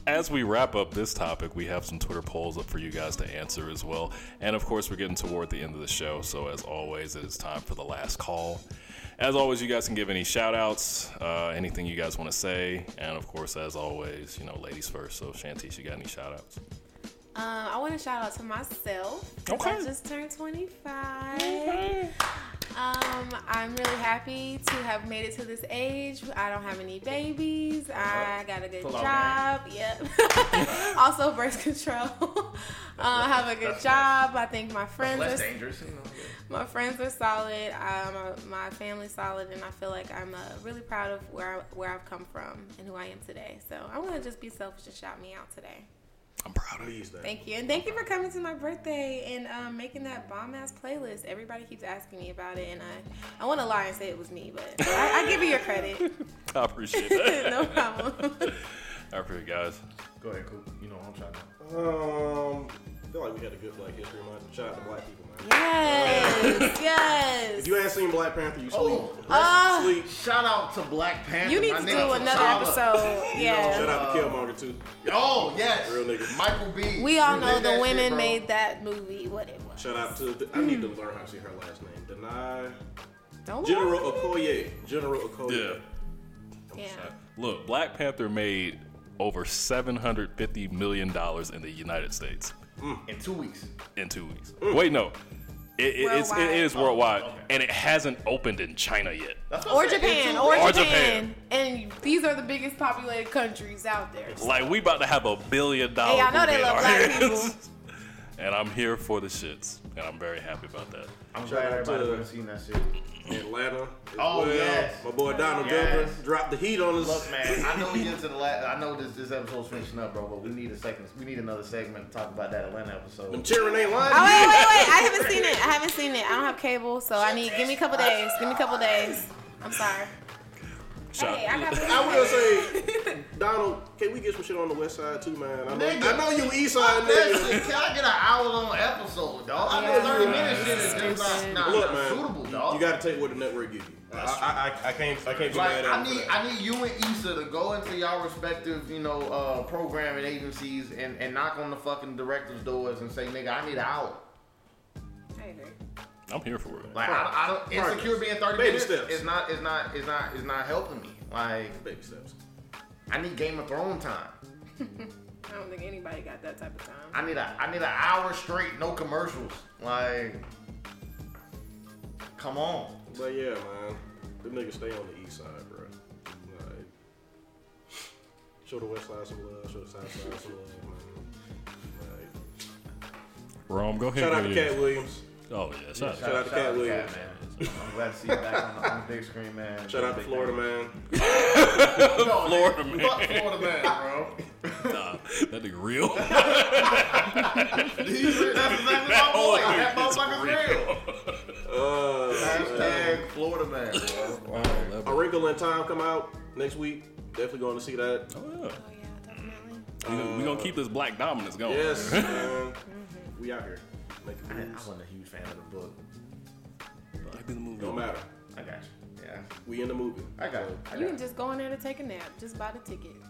Okay. As we wrap up this topic, we have some Twitter polls up for you guys to answer as well. And of course, we're getting toward the end of the show. So, as always, it is time for the last call. As always, you guys can give any shout outs, uh, anything you guys want to say. And of course, as always, you know, ladies first. So, Shantice, you got any shout outs? Um, I want to shout out to myself. 'cause I just turned 25. Um, I'm really happy to have made it to this age. I don't have any babies. I got a good Pull job. Yep. also birth control. uh, I have a good job. I think my friends Less are dangerous, you know. my friends are solid. Um, my family's solid, and I feel like I'm uh, really proud of where I, where I've come from and who I am today. So I want to just be selfish and shout me out today. I'm proud of you. Please. Thank you, and thank you for coming to my birthday and um, making that bomb ass playlist. Everybody keeps asking me about it, and I I want to lie and say it was me, but I, I give you your credit. I appreciate that. no problem. I appreciate it, guys. Go ahead, Coop. You know I'm trying to. Um, I feel like we had a good Black History Month. Shout out to black people, man. yes, yes. If you ain't seen Black Panther, you sleep. Oh, Ah. sleep. Shout out to Black Panther. you need my to do another T'Challa. episode. Shout out to Killmonger too. Oh yes, Real nigga. Michael B. We all know the women shit, made that movie what it was. Shout out to. I need to learn how to say her last name. Deny. Don't General lie. Okoye. General Okoye. Yeah. Yeah. Look, Black Panther made over seven hundred fifty million dollars in the United States Mm. in two weeks. in two weeks. Mm. Wait, no, it, it, it's, it Worldwide. Oh, okay. and it hasn't opened in China yet. Or I said, in Japan, or, weeks. Or Japan. and these are the biggest populated countries out there. Like we about to have a billion dollar. Hey, I know they love our black hands. and I'm here for the shits, and I'm very happy about that. I'm Shout glad out everybody to- would have seen that shit. Atlanta. As Oh, well. yes. My boy Donald Yes. Glover dropped the heat on us. Look, man, I know we get to the last. I know this this episode's finishing up, bro. But we need a second. We need another segment to talk about that Atlanta episode. Them episode. cheering ain't lying. Oh wait, wait, wait! I haven't seen it. I haven't seen it. I don't have cable, so I need. Give me a couple days. Give me a couple days. I'm sorry. Shout- Hey, I got. I will say, Donald, can we get some shit on the west side too, man? I know, Nigga. I know you east side that nigga. Can I get an hour long episode, dog? I know Yeah. 30 minutes shit is just not, not, Look, not man, suitable, you, dog. you got to take what the network gives you. I, I, I, I can't, I can't be Like mad at I need, that. I need you and Issa to go into y'all respective, you know, uh, programming agencies and, and knock on the fucking directors' doors and say, nigga, I need an hour. I agree. I'm here for it. Like I, I don't Progress. insecure being thirty Baby minutes steps. is not is not is not is not helping me. Like Baby steps. I need Game of Thrones time. I don't think anybody got that type of time. I need a I need an hour straight, no commercials. Like, come on. But yeah, man, them niggas stay on the east side, bro. Like, show the west side some love, show the south side some love, man. Like, Rome, go ahead. shout out to me- Katt Williams. Oh yeah, shout, Shout out to Katt Williams. man. I'm glad to see you back on the, on the big screen, man. Shout out to Florida, thing. man. No, Florida nigga, man. Fuck Florida man, bro. Nah, that nigga real. He's real. That's exactly my boy. That motherfucker's real. Uh, Hashtag Florida man, bro. A Wrinkle in Time come out next week. Definitely going to see that. Oh yeah. Oh yeah, definitely. We gonna, we gonna keep this black dominance going. Yes, man. We out here. Making I, I wasn't a huge fan of the book. Might be the movie. Don't matter. I got you. Yeah. We in the movie. I got you. I You got can it. just go in there to take a nap. Just buy the ticket.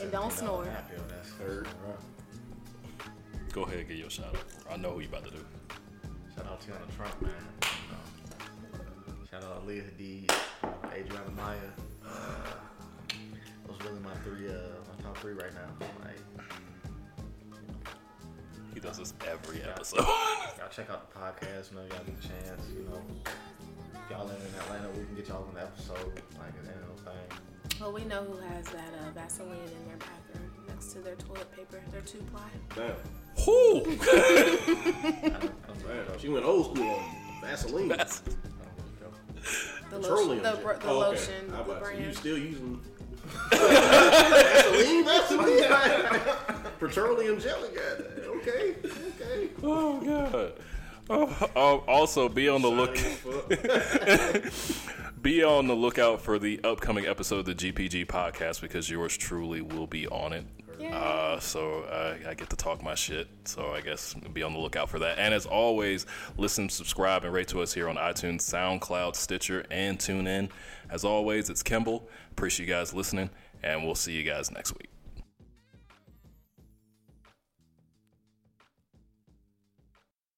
And don't snore. nap, yo, That's Third. Go ahead, get your shout out. I know who you about to do. Shout out to Teanna Trump, man. You Shout out to Leah Hadid, Adriana Maya. Uh, those really my three, uh, my top three right now. Like, He does this every Yeah. episode. y'all check out the podcast. You know, y'all get a chance. You know, if y'all live in Atlanta, we can get y'all on the episode. Like, it ain't no thing. Well, we know who has that uh, Vaseline in their bathroom next to their toilet paper, their two ply. Damn. Who? I don't, I don't, Damn. She went old school on Vaseline. That's- The Petroleum. lotion, the, jet. the Oh, okay. lotion, the about you? You still using Vaseline? Vaseline? Petroleum jelly? Goddamn. Okay. Okay. oh god. Oh, oh, also, be on the look. be on the lookout for the upcoming episode of the GPG podcast because yours truly will be on it. Uh, so uh, I get to talk my shit. So I guess be on the lookout for that. And as always, listen, subscribe, and rate to us here on iTunes, SoundCloud, Stitcher, and TuneIn. As always, it's Kimball. Appreciate you guys listening, and we'll see you guys next week.